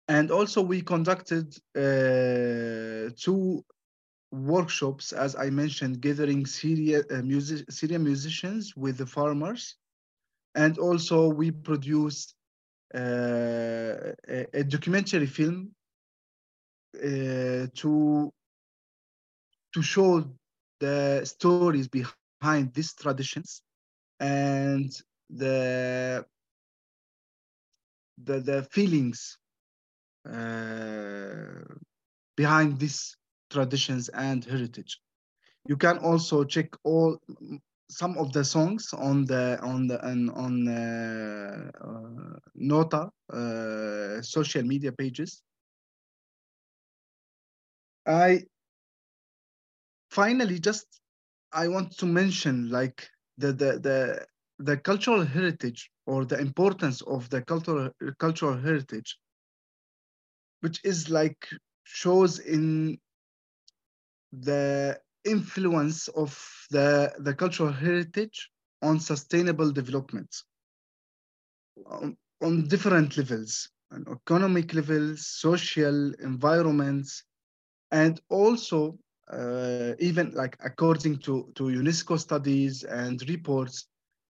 And also we conducted uh, two workshops, as I mentioned, gathering Syria, uh, music, Syrian musicians with the farmers. And also we produce uh, a, a, documentary film uh, to, to show the stories behind these traditions and the, the, the feelings uh, behind these traditions and heritage. You can also check all some of the songs on the on the on, on uh, uh, Nota uh, social media pages. I finally just I want to mention like the the the the cultural heritage or the importance of the cultural cultural heritage, which is like shows in the influence of the, the cultural heritage on sustainable development on, on different levels, on economic levels, social environments, and also uh, even like according to, to UNESCO studies and reports,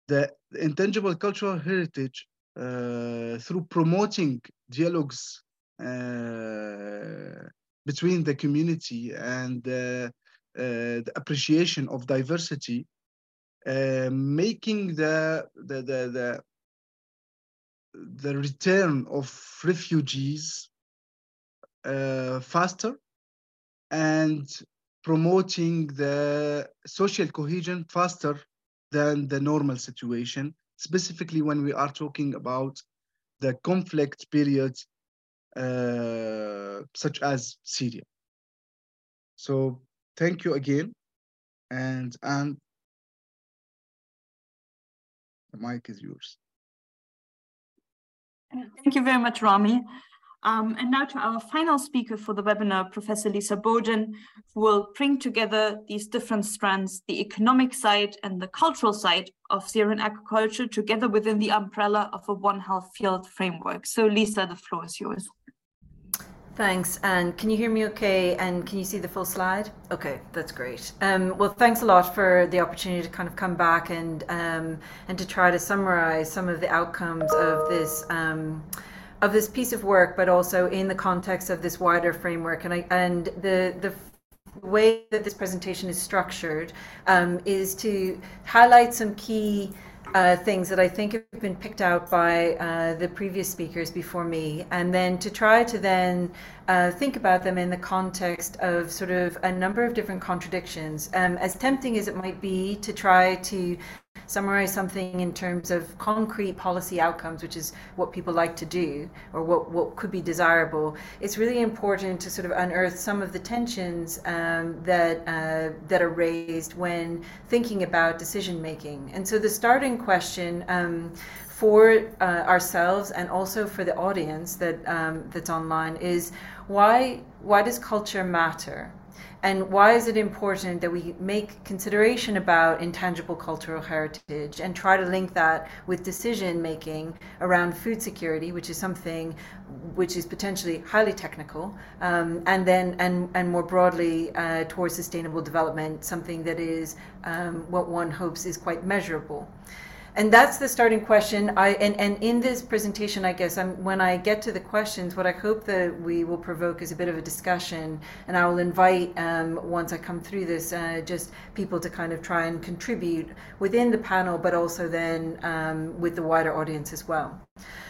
the intangible cultural heritage uh, through promoting dialogues uh, between the community and uh, the appreciation of diversity, uh, making the, the, the, the, the return of refugees uh, faster and promoting the social cohesion faster than the normal situation, specifically when we are talking about the conflict periods uh, such as Syria. So thank you again. And, and the mic is yours. Thank you very much, Rami. Um, and now to our final speaker for the webinar, Professor Lisa Boden, who will bring together these different strands, the economic side and the cultural side of Syrian agriculture together within the umbrella of a One Health field framework. So Lisa, the floor is yours. Thanks. And can you hear me okay? And can you see the full slide? Okay, that's great. Um, well, thanks a lot for the opportunity to kind of come back and um, and to try to summarize some of the outcomes of this um, of this piece of work, but also in the context of this wider framework. And I and the the way that this presentation is structured um, is to highlight some key uh, things that I think have been picked out by uh, the previous speakers before me, and then to try to then uh, think about them in the context of sort of a number of different contradictions. Um, as tempting as it might be to try to summarize something in terms of concrete policy outcomes, which is what people like to do or what, what could be desirable, it's really important to sort of unearth some of the tensions um, that, uh, that are raised when thinking about decision making. And so the starting question um, for uh, ourselves and also for the audience that, um, that's online is why, why does culture matter? And why is it important that we make consideration about intangible cultural heritage and try to link that with decision making around food security, which is something which is potentially highly technical, um, and then and and more broadly uh, towards sustainable development, something that is um, what one hopes is quite measurable and that's the starting question. I and, and in this presentation, I guess I'm, when I get to the questions, what I hope that we will provoke is a bit of a discussion, and I will invite um, once I come through this, uh, just people to kind of try and contribute within the panel, but also then um, with the wider audience as well.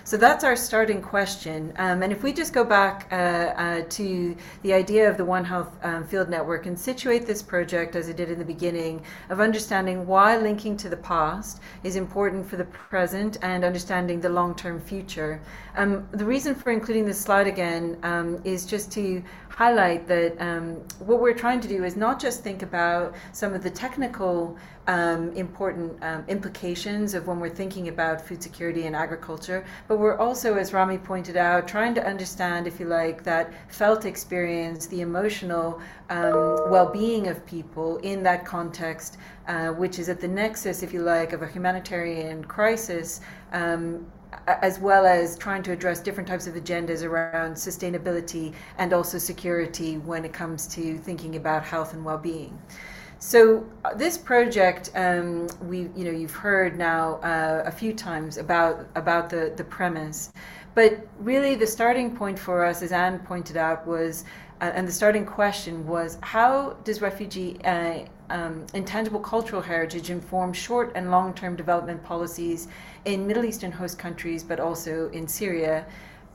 So that's our starting question. Um, and if we just go back uh, uh, to the idea of the One Health um, Field Network and situate this project as I did in the beginning of understanding why linking to the past is important for the present and understanding the long term future. Um, the reason for including this slide again um, is just to highlight that um, what we're trying to do is not just think about some of the technical um, important um, implications of when we're thinking about food security and agriculture, but we're also, as Rami pointed out, trying to understand, if you like, that felt experience, the emotional um, well being of people in that context, uh, which is at the nexus, if you like, of a humanitarian crisis. Um, as well as trying to address different types of agendas around sustainability and also security when it comes to thinking about health and well-being. So uh, this project, um, we you know you've heard now uh, a few times about about the the premise, but really the starting point for us, as Anne pointed out, was and the starting question was how does refugee uh, um, intangible cultural heritage inform short and long term development policies in Middle Eastern host countries, but also in Syria.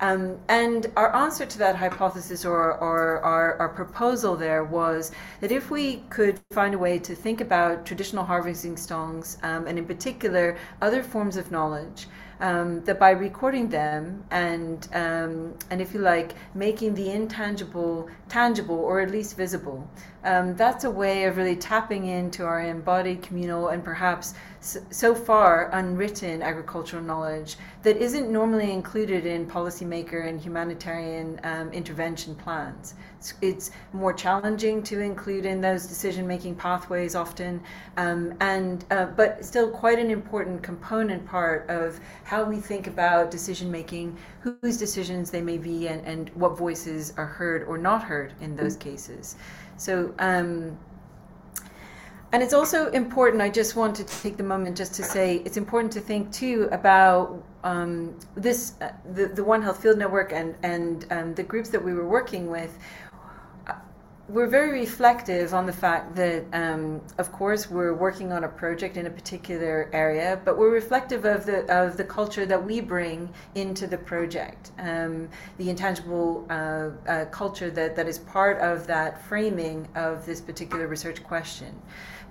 Um, and our answer to that hypothesis or, or our, our, proposal there was that if we could find a way to think about traditional harvesting songs, um, and in particular other forms of knowledge, um, that by recording them and um, and if you like making the intangible tangible or at least visible um, that's a way of really tapping into our embodied communal and perhaps so far unwritten agricultural knowledge that isn't normally included in policymaker and humanitarian um, intervention plans. It's, it's, more challenging to include in those decision-making pathways often, um, and uh, but still quite an important component part of how we think about decision-making, whose decisions they may be, and, and what voices are heard or not heard in those cases. So. Um, and it's also important, I just wanted to take the moment just to say it's important to think too about um, this, uh, the, the One Health Field Network and, and um, the groups that we were working with we're very reflective on the fact that, um, of course, we're working on a project in a particular area, but we're reflective of the of the culture that we bring into the project, um, the intangible uh, uh, culture that, that is part of that framing of this particular research question.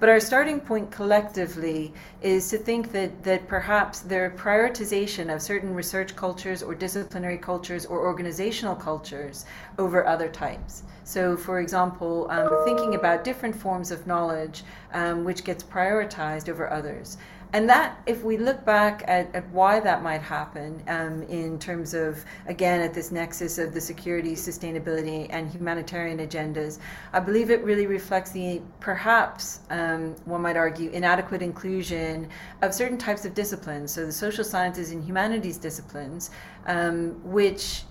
But our starting point collectively is to think that, that perhaps their prioritization of certain research cultures or disciplinary cultures or organizational cultures over other types. So, for example, um, thinking about different forms of knowledge um, which gets prioritized over others. And that, if we look back at, at why that might happen um, in terms of, again, at this nexus of the security, sustainability, and humanitarian agendas, I believe it really reflects the perhaps, um, one might argue, inadequate inclusion of certain types of disciplines, so the social sciences and humanities disciplines, um, which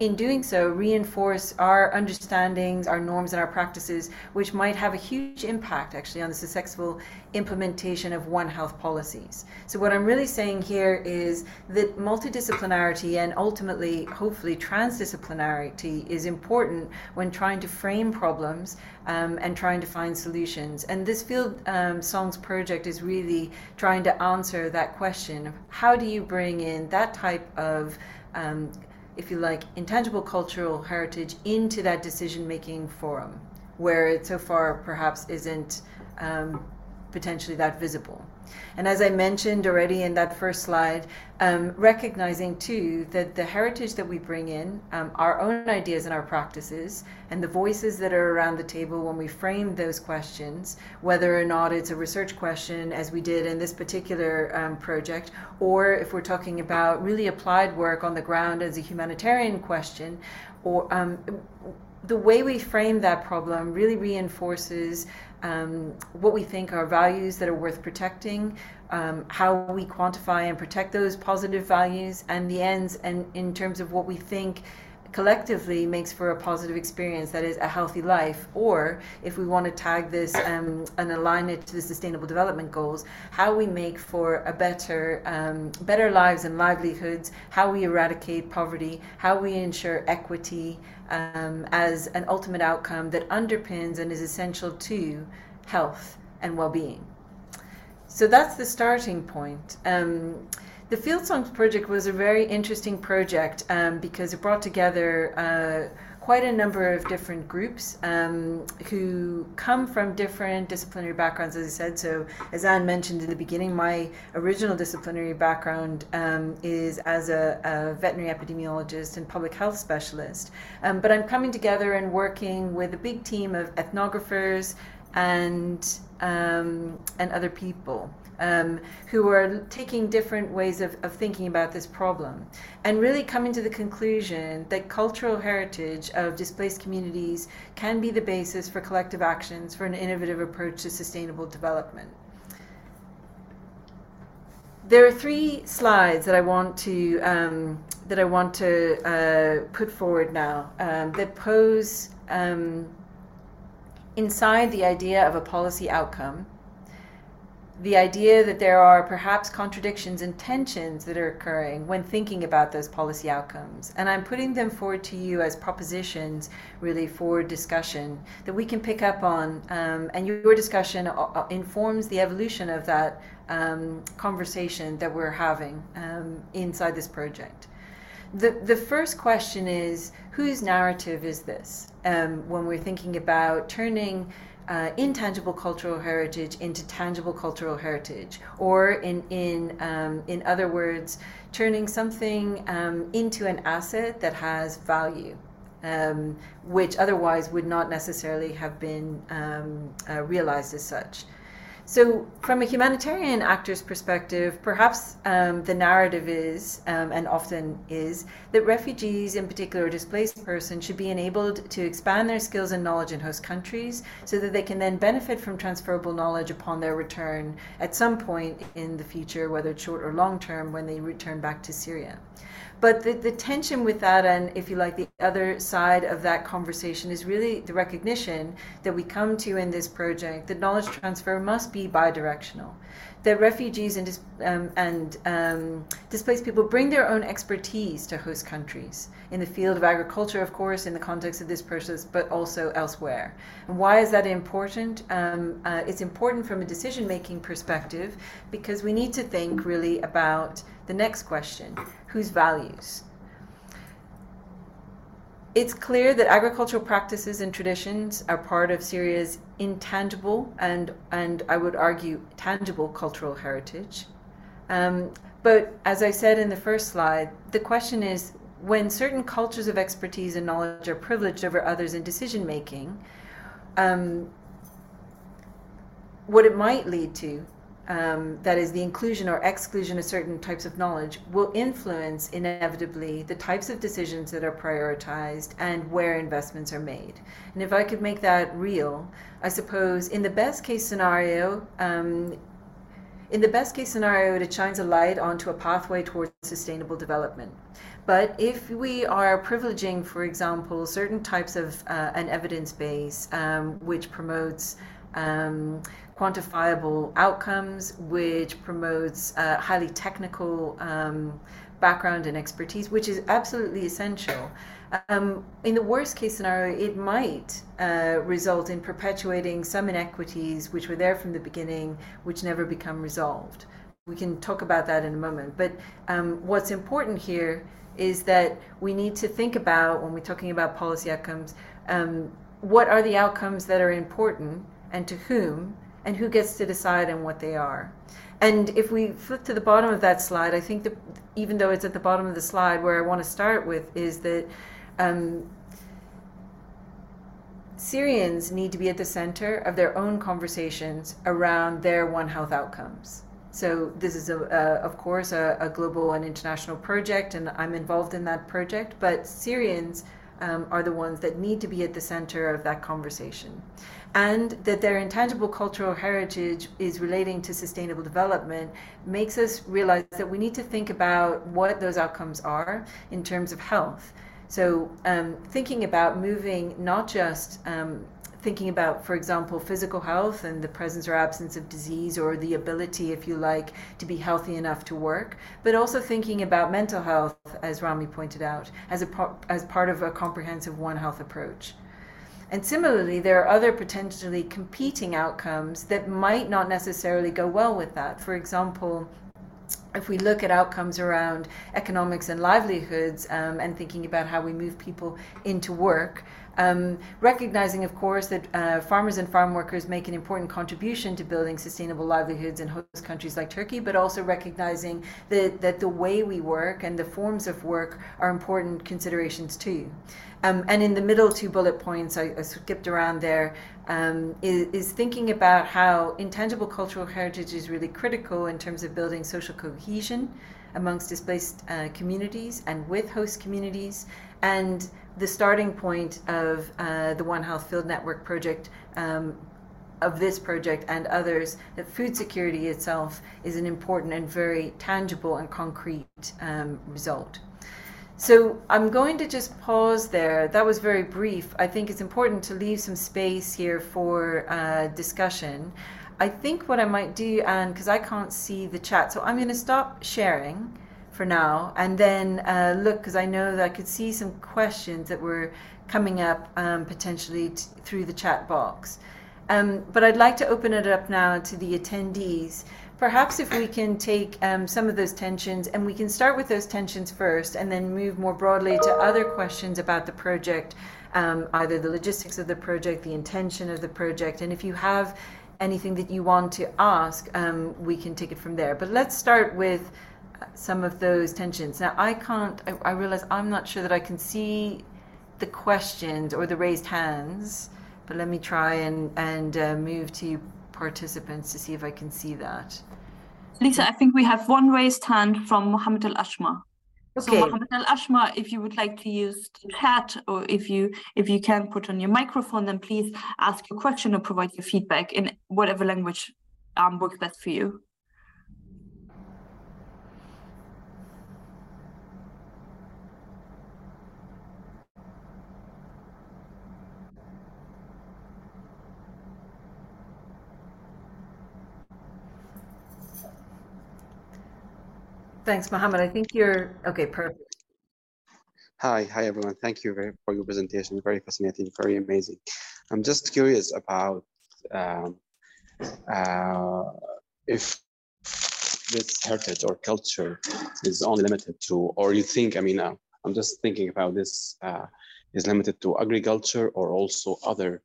in doing so, reinforce our understandings, our norms, and our practices, which might have a huge impact actually on the successful implementation of One Health policies. So, what I'm really saying here is that multidisciplinarity and ultimately, hopefully, transdisciplinarity is important when trying to frame problems um, and trying to find solutions. And this Field um, Songs project is really trying to answer that question of how do you bring in that type of um, if you like, intangible cultural heritage into that decision making forum, where it so far perhaps isn't um, potentially that visible. And as I mentioned already in that first slide, um, recognizing too that the heritage that we bring in, um, our own ideas and our practices, and the voices that are around the table when we frame those questions, whether or not it's a research question, as we did in this particular um, project, or if we're talking about really applied work on the ground as a humanitarian question, or um, the way we frame that problem really reinforces um, what we think are values that are worth protecting, um, how we quantify and protect those positive values, and the ends, and in terms of what we think collectively makes for a positive experience that is a healthy life. Or if we want to tag this um, and align it to the sustainable development goals how we make for a better um, better lives and livelihoods how we eradicate poverty how we ensure equity um, as an ultimate outcome that underpins and is essential to health and well-being. So that's the starting point. Um, the Field Songs project was a very interesting project um, because it brought together uh, quite a number of different groups um, who come from different disciplinary backgrounds, as I said. So, as Anne mentioned in the beginning, my original disciplinary background um, is as a, a, veterinary epidemiologist and public health specialist. Um, but I'm coming together and working with a big team of ethnographers and um, and other people um, who are taking different ways of, of thinking about this problem and really coming to the conclusion that cultural heritage of displaced communities can be the basis for collective actions for an innovative approach to sustainable development. there are three slides that I want to um, that I want to uh, put forward now um, that pose um, inside the idea of a policy outcome the idea that there are perhaps contradictions and tensions that are occurring when thinking about those policy outcomes. And I'm putting them forward to you as propositions, really, for discussion that we can pick up on. Um, and your discussion uh, uh, informs the evolution of that um, conversation that we're having um, inside this project. The, the first question is whose narrative is this um, when we're thinking about turning uh, intangible cultural heritage into tangible cultural heritage, or in in um, in other words, turning something um, into an asset that has value, um, which otherwise would not necessarily have been um, uh, realized as such. So, from a humanitarian actor's perspective, perhaps um, the narrative is, um, and often is, that refugees, in particular displaced persons, should be enabled to expand their skills and knowledge in host countries so that they can then benefit from transferable knowledge upon their return at some point in the future, whether it's short or long term, when they return back to Syria. But the, the tension with that, and if you like, the other side of that conversation is really the recognition that we come to in this project that knowledge transfer must be bidirectional. That refugees and, um, and um, displaced people bring their own expertise to host countries in the field of agriculture, of course, in the context of this process, but also elsewhere. And why is that important? Um, uh, it's important from a decision making perspective because we need to think really about the next question whose values? It's clear that agricultural practices and traditions are part of Syria's intangible and, and I would argue, tangible cultural heritage. Um, but as I said in the first slide, the question is when certain cultures of expertise and knowledge are privileged over others in decision making, um, what it might lead to um, that is the inclusion or exclusion of certain types of knowledge will influence inevitably the types of decisions that are prioritized and where investments are made. And if I could make that real, I suppose in the best case scenario, um, in the best case scenario, it shines a light onto a pathway towards sustainable development. But if we are privileging, for example, certain types of uh, an evidence base um, which promotes um, quantifiable outcomes, which promotes uh, highly technical um, background and expertise, which is absolutely essential. Um, in the worst case scenario, it might uh, result in perpetuating some inequities which were there from the beginning, which never become resolved. We can talk about that in a moment. But um, what's important here is that we need to think about, when we're talking about policy outcomes, um, what are the outcomes that are important and to whom, and who gets to decide on what they are. And if we flip to the bottom of that slide, I think that even though it's at the bottom of the slide, where I want to start with is that um, Syrians need to be at the center of their own conversations around their One Health outcomes. So this is, a, a of course, a, a, global and international project, and I'm involved in that project. But Syrians um, are the ones that need to be at the center of that conversation and that their intangible cultural heritage is relating to sustainable development makes us realize that we need to think about what those outcomes are in terms of health. So, um, thinking about moving not just um, thinking about, for example, physical health and the presence or absence of disease or the ability, if you like, to be healthy enough to work, but also thinking about mental health, as Rami pointed out, as, a, as part of a comprehensive One Health approach. And similarly, there are other potentially competing outcomes that might not necessarily go well with that. For example, if we look at outcomes around economics and livelihoods um, and thinking about how we move people into work, um, recognizing, of course, that uh, farmers and farm workers make an important contribution to building sustainable livelihoods in host countries like Turkey, but also recognizing that, that the way we work and the forms of work are important considerations too. Um, and in the middle two bullet points, I, I skipped around there, um, is, is, thinking about how intangible cultural heritage is really critical in terms of building social cohesion amongst displaced uh, communities and with host communities. And the starting point of uh, the One Health Field Network project um, of this project and others that food security itself is an important and very tangible and concrete um, result. So I'm going to just pause there. That was very brief. I think it's important to leave some space here for uh, discussion. I think what I might do, Anne, because I can't see the chat, so I'm going to stop sharing for now and then uh, look, because I know that I could see some questions that were coming up um, potentially t- through the chat box. Um, but I'd like to open it up now to the attendees. Perhaps if we can take um, some of those tensions and we can start with those tensions first and then move more broadly to other questions about the project, um, either the logistics of the project, the intention of the project, and if you have anything that you want to ask, um, we can take it from there. But let's start with uh, some of those tensions. Now, I can't, I, I realize I'm not sure that I can see the questions or the raised hands, but let me try and, and uh, move to participants to see if I can see that. Lisa, I think we have one raised hand from Mohammed Al Ashma. So Okay. Mohammed Al Ashma, if you would like to use the chat or if you if you can put on your microphone, then please ask your question or provide your feedback in whatever language um, works best for you. Thanks, Mohammed. I think you're okay. Perfect. Hi, hi everyone. Thank you very, for your presentation. Very fascinating, very amazing. I'm just curious about um, uh, if this heritage or culture is only limited to, or you think, I mean, uh, I'm just thinking about this uh, is limited to agriculture or also other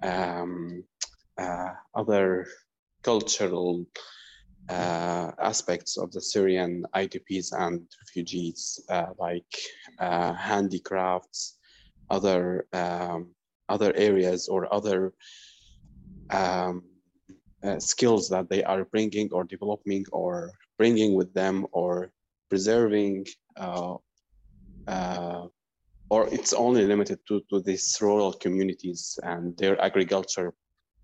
um, uh, other cultural uh, aspects of the Syrian IDPs and refugees, uh, like uh, handicrafts, other um, other areas or other um, uh, skills that they are bringing or developing or bringing with them or preserving, uh, uh, or it's only limited to, to these rural communities and their agriculture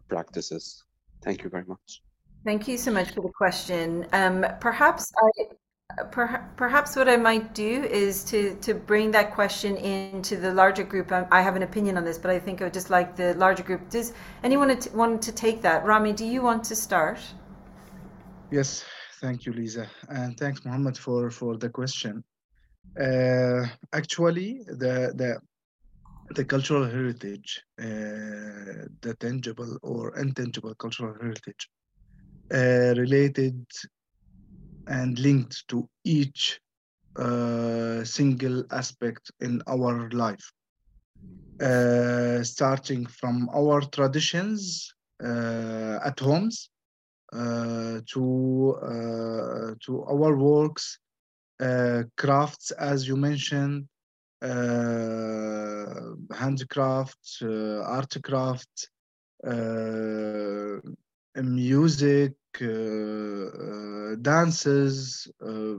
practices. Thank you very much. Thank you so much for the question. Um, perhaps I, per, perhaps what I might do is to to bring that question into the larger group. I, I have an opinion on this, but I think I would just like the larger group. Does anyone want to, take that? Rami, do you want to start? Yes, thank you, Lisa, and thanks, Mohammed, for for the question. Uh, actually, the the the cultural heritage, uh, the tangible or intangible cultural heritage, related and linked to each uh, single aspect in our life, uh, starting from our traditions uh, at homes uh, to uh, to our works, uh, crafts, as you mentioned, uh, handicraft, uh, uh, music, uh, uh, dances, uh,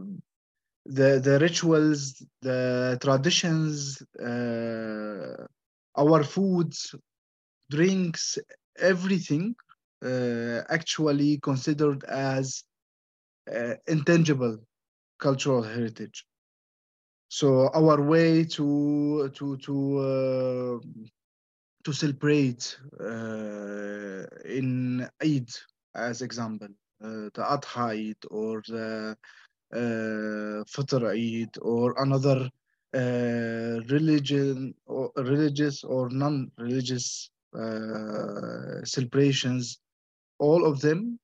the the rituals, the traditions, uh, our foods, drinks, everything uh, actually considered as uh, intangible cultural heritage. So our way to to to uh, to celebrate uh, in Eid, as example, uh, the Adha Eid or the uh, Fitr Eid or another uh, religion or religious or non-religious celebrations, all of them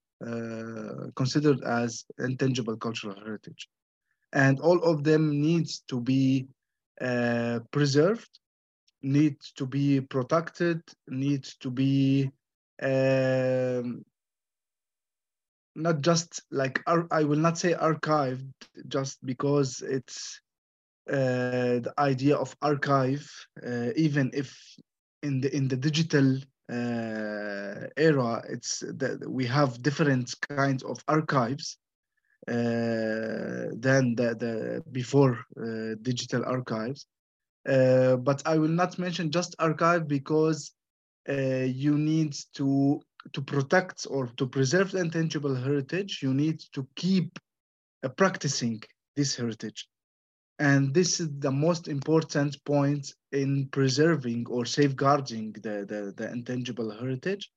considered as intangible cultural heritage, and all of them needs to be uh, preserved, needs to be protected, needs to be um, not just like I will not say archived just because it's uh, the idea of archive, uh, even if in the in the digital uh, era, it's that we have different kinds of archives uh, than the, the before uh, digital archives. Uh, but I will not mention just archive because you need to to protect or to preserve the intangible heritage, you need to keep uh, practicing this heritage. And this is the most important point in preserving or safeguarding the, the, the intangible heritage,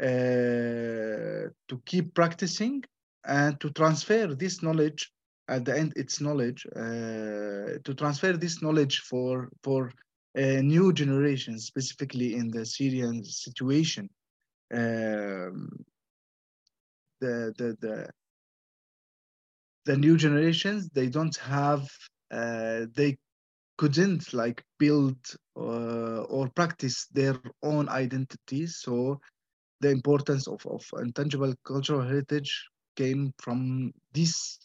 uh, to keep practicing and to transfer this knowledge at the end it's knowledge uh, to transfer this knowledge for for uh, new generations specifically in the syrian situation um, the, the the the new generations they don't have uh, they couldn't like build uh, or practice their own identities so the importance of, of intangible cultural heritage came from these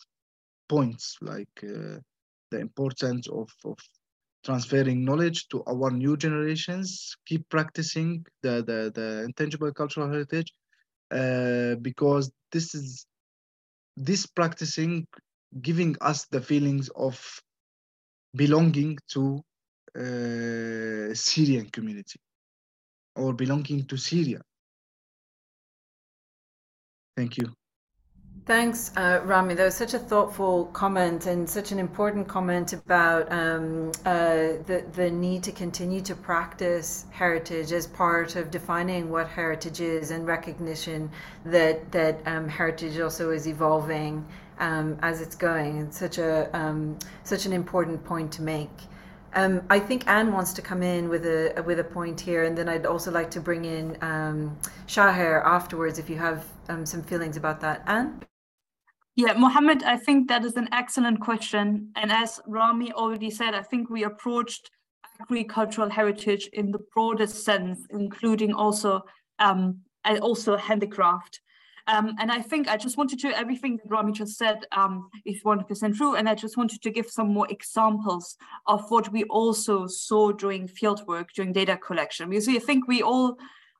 points like uh, the importance of, of transferring knowledge to our new generations keep practicing the, the, the intangible cultural heritage uh, because this is this practicing giving us the feelings of belonging to uh, syrian community or belonging to syria. Thank you Thanks, uh, Rami. That was such a thoughtful comment and such an important comment about um, uh, the the need to continue to practice heritage as part of defining what heritage is and recognition that that um, heritage also is evolving um, as it's going. It's such a um, such an important point to make. Um, I think Anne wants to come in with a with a point here, and then I'd also like to bring in um, Shaher afterwards if you have some feelings about that. Anne. Yeah, Mohammed, I think that is an excellent question. And as Rami already said, I think we approached agricultural heritage in the broadest sense, including also um, also handicraft. Um, and I think I just wanted to, everything that Rami just said um, is 100% true. And I just wanted to give some more examples of what we also saw during fieldwork, during data collection. Because I think we all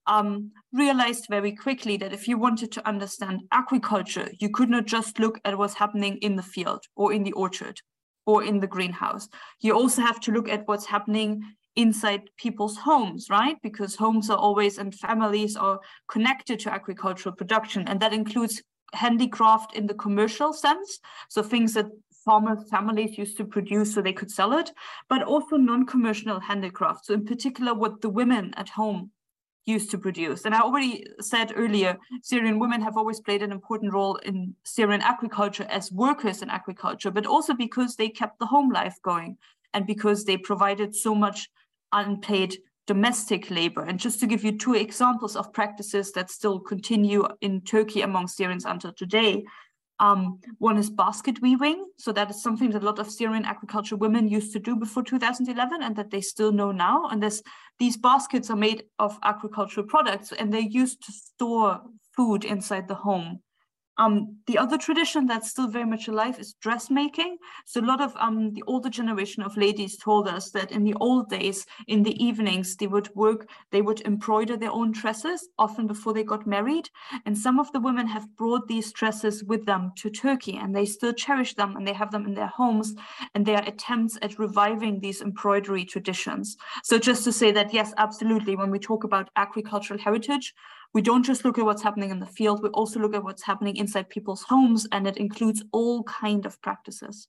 um, realized very quickly that if you wanted to understand agriculture, you could not just look at what's happening in the field or in the orchard or in the greenhouse. You also have to look at what's happening inside people's homes, right? Because homes are always and families are connected to agricultural production, and that includes handicraft in the commercial sense. So things that farmer families used to produce so they could sell it, but also non-commercial handicraft. So in particular, what the women at home used to produce. And I already said earlier, Syrian women have always played an important role in Syrian agriculture as workers in agriculture, but also because they kept the home life going and because they provided so much unpaid domestic labor. And just to give you two examples of practices that still continue in Turkey among Syrians until today, um, one is basket weaving. So that is something that a lot of Syrian agriculture women used to do before 2011 and that they still know now. And this, these baskets are made of agricultural products and they're used to store food inside the home. Um, the other tradition that's still very much alive is dressmaking. So a lot of um, the older generation of ladies told us that in the old days, in the evenings, they would work, they would embroider their own dresses, often before they got married. And some of the women have brought these dresses with them to Turkey and they still cherish them and they have them in their homes and their attempts at reviving these embroidery traditions. So just to say that, yes, absolutely, when we talk about agricultural heritage, we don't just look at what's happening in the field, we also look at what's happening inside people's homes, and it includes all kind of practices.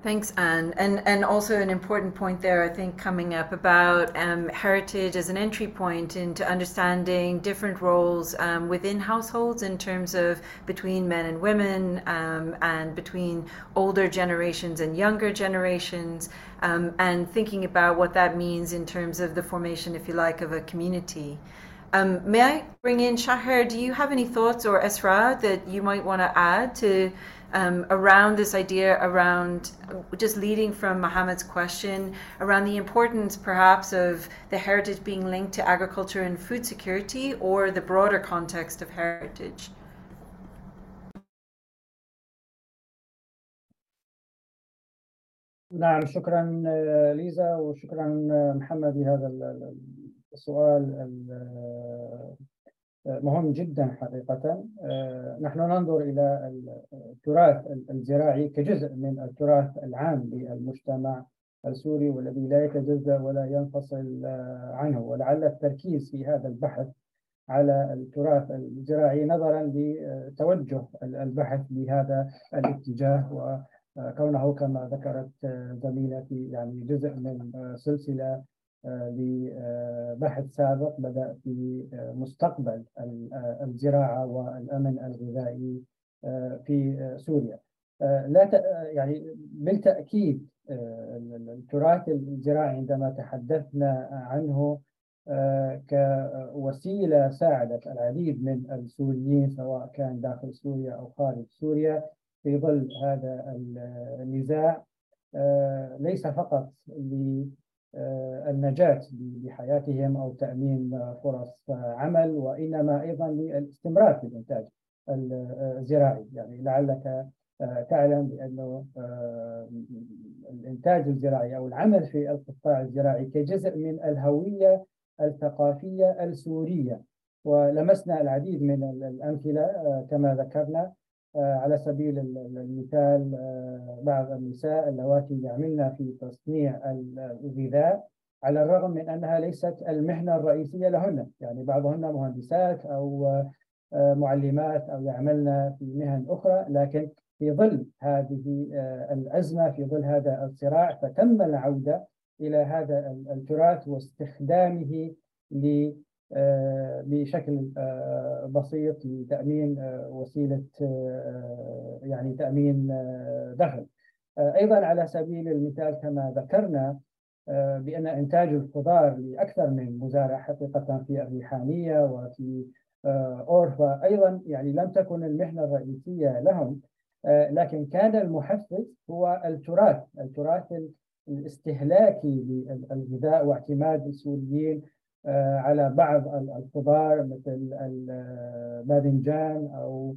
Thanks, Anne. And, and also an important point there, I think, coming up about um, heritage as an entry point into understanding different roles um, within households in terms of between men and women um, and between older generations and younger generations, um, and thinking about what that means in terms of the formation, if you like, of a community. Um, may I bring in Shaher? Do you have any thoughts or Esra that you might want to add to um, around this idea around just leading from Mohammed's question around the importance perhaps of the heritage being linked to agriculture and food security or the broader context of heritage? نعم شكرا ليزا وشكرا محمد لهذا السؤال مهم جدا حقيقة. نحن ننظر إلى التراث الزراعي كجزء من التراث العام للمجتمع السوري والذي لا يتجزأ ولا ينفصل عنه. ولعل التركيز في هذا البحث على التراث الزراعي نظرا لتوجه البحث بهذا الاتجاه وكونه كما ذكرت زميلتي يعني جزء من سلسلة لبحث سابق بدأ في مستقبل الزراعة والأمن الغذائي في سوريا. لا يعني بالتأكيد التراث الزراعي عندما تحدثنا عنه كوسيلة ساعدت العديد من السوريين سواء كان داخل سوريا أو خارج سوريا في ظل هذا النزاع. ليس فقط للنجاة بحياتهم أو تأمين فرص عمل وإنما أيضا للاستمرار في الإنتاج الزراعي. يعني لعلك تعلم بأنه الإنتاج الزراعي أو العمل في القطاع الزراعي كجزء من الهوية الثقافية السورية. ولمسنا العديد من الأمثلة كما ذكرنا على سبيل المثال بعض النساء اللواتي يعملن في تصنيع الغذاء على الرغم من أنها ليست المهنة الرئيسية لهن. يعني بعضهن مهندسات أو معلمات أو يعملن في مهن أخرى لكن في ظل هذه الأزمة في ظل هذا الصراع فتم العودة إلى هذا التراث واستخدامه بشكل بسيط لتأمين وسيلة يعني تأمين دخل. أيضا على سبيل المثال كما ذكرنا بأن إنتاج الخضار لأكثر من مزارع حقيقة في الريحانية وفي أورفا أيضا يعني لم تكن المهنة الرئيسية لهم لكن كان المحفز هو التراث التراث الاستهلاكي للغذاء واعتماد السوريين على بعض الخضار مثل الباذنجان أو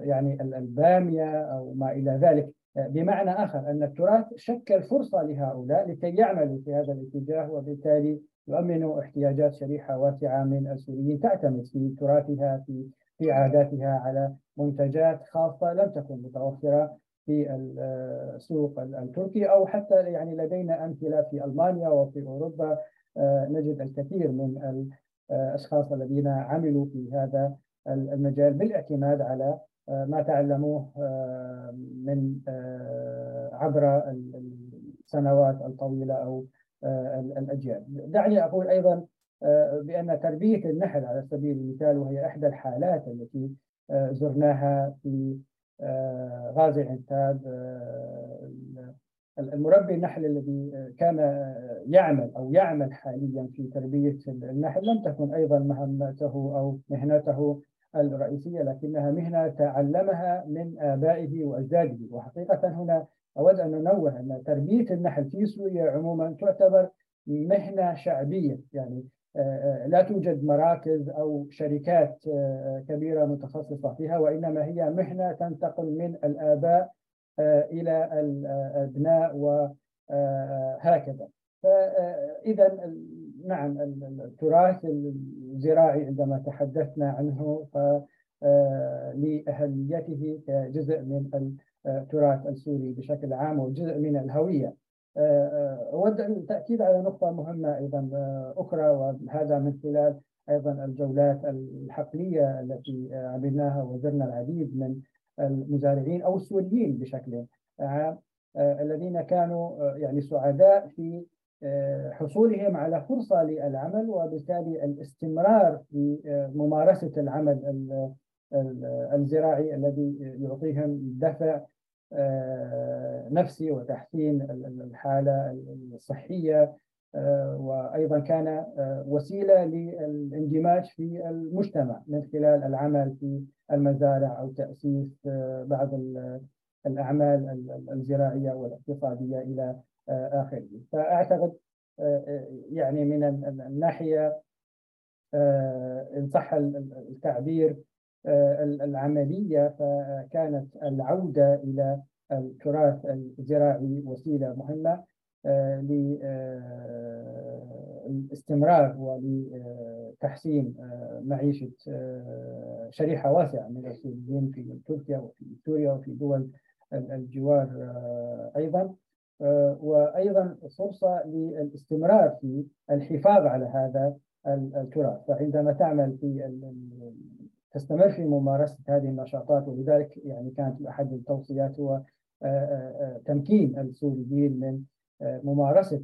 يعني البامية أو ما إلى ذلك. بمعنى آخر أن التراث شكل فرصة لهؤلاء لكي يعملوا في هذا الاتجاه وبالتالي يؤمنوا احتياجات شريحة واسعة من السوريين تعتمد في تراثها في في عاداتها على منتجات خاصة لم تكن متوفرة في السوق التركي أو حتى يعني لدينا أمثلة في ألمانيا وفي أوروبا نجد الكثير من الاشخاص الذين عملوا في هذا المجال بالاعتماد على ما تعلموه من عبر السنوات الطويلة أو الأجيال. دعني أقول أيضا بأن تربية النحل على سبيل المثال وهي إحدى الحالات التي زرناها في غازي عنتاب المربي النحل الذي كان يعمل أو يعمل حاليا في تربية النحل لم تكن أيضا مهمته أو مهنته الرئيسية لكنها مهنة تعلمها من آبائه وأجداده. وحقيقة هنا أود أن ننوه أن تربية النحل في سوريا عموما تعتبر مهنة شعبية. يعني لا توجد مراكز أو شركات كبيرة متخصصة فيها وإنما هي مهنة تنتقل من الآباء إلى الأبناء وهكذا فاذا نعم التراث الزراعي عندما تحدثنا عنه لأهميته كجزء من التراث السوري بشكل عام وجزء من الهوية. أود التاكيد على نقطة مهمة أيضا أخرى وهذا من خلال أيضا الجولات الحقلية التي عملناها وزرنا العديد من المزارعين أو السوريين بشكل عام الذين كانوا يعني سعداء في حصولهم على فرصة للعمل وبالتالي الاستمرار في ممارسة العمل الزراعي الذي يعطيهم دفع نفسي وتحسين الحالة الصحية وأيضا كان وسيلة للاندماج في المجتمع من خلال العمل في المزارع أو تأسيس بعض الأعمال الزراعية والاقتصادية إلى آخره. فأعتقد يعني من الناحية إن صح التعبير العملية فكانت العودة إلى التراث الزراعي وسيلة مهمة. للاستمرار ولتحسين معيشة شريحة واسعة من السوريين في تركيا وفي سوريا وفي دول الجوار أيضا. وأيضا فرصة للاستمرار في الحفاظ على هذا التراث. فعندما تعمل في تستمر في ممارسة هذه النشاطات ولذلك يعني كانت أحد التوصيات هو تمكين السوريين من ممارسة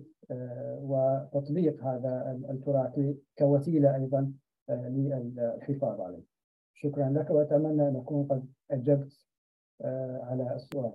وتطبيق هذا التراث كوسيلة أيضا للحفاظ عليه. شكرا لك وأتمنى أن أكون قد أجبت على السؤال.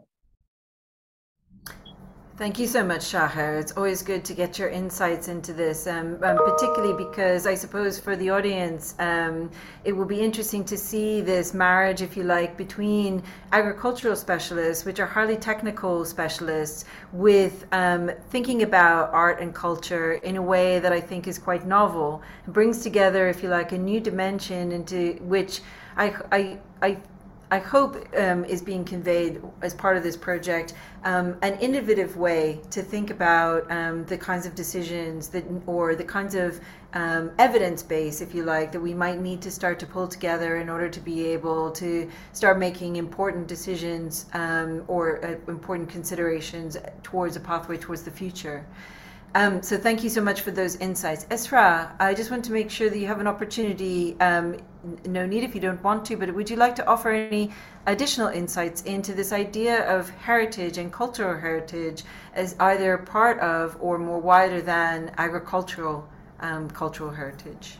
Thank you so much, Shahar. It's always good to get your insights into this, um, um, particularly because I suppose for the audience, um, it will be interesting to see this marriage, if you like, between agricultural specialists, which are highly technical specialists, with um, thinking about art and culture in a way that I think is quite novel. It brings together, if you like, a new dimension into which I, I, I I hope um, is being conveyed as part of this project um, an innovative way to think about um, the kinds of decisions that, or the kinds of um, evidence base, if you like, that we might need to start to pull together in order to be able to start making important decisions um, or uh, important considerations towards a pathway towards the future. Um, so thank you so much for those insights. Esra, I just want to make sure that you have an opportunity, um, no need if you don't want to, but would you like to offer any additional insights into this idea of heritage and cultural heritage as either part of or more wider than agricultural um, cultural heritage?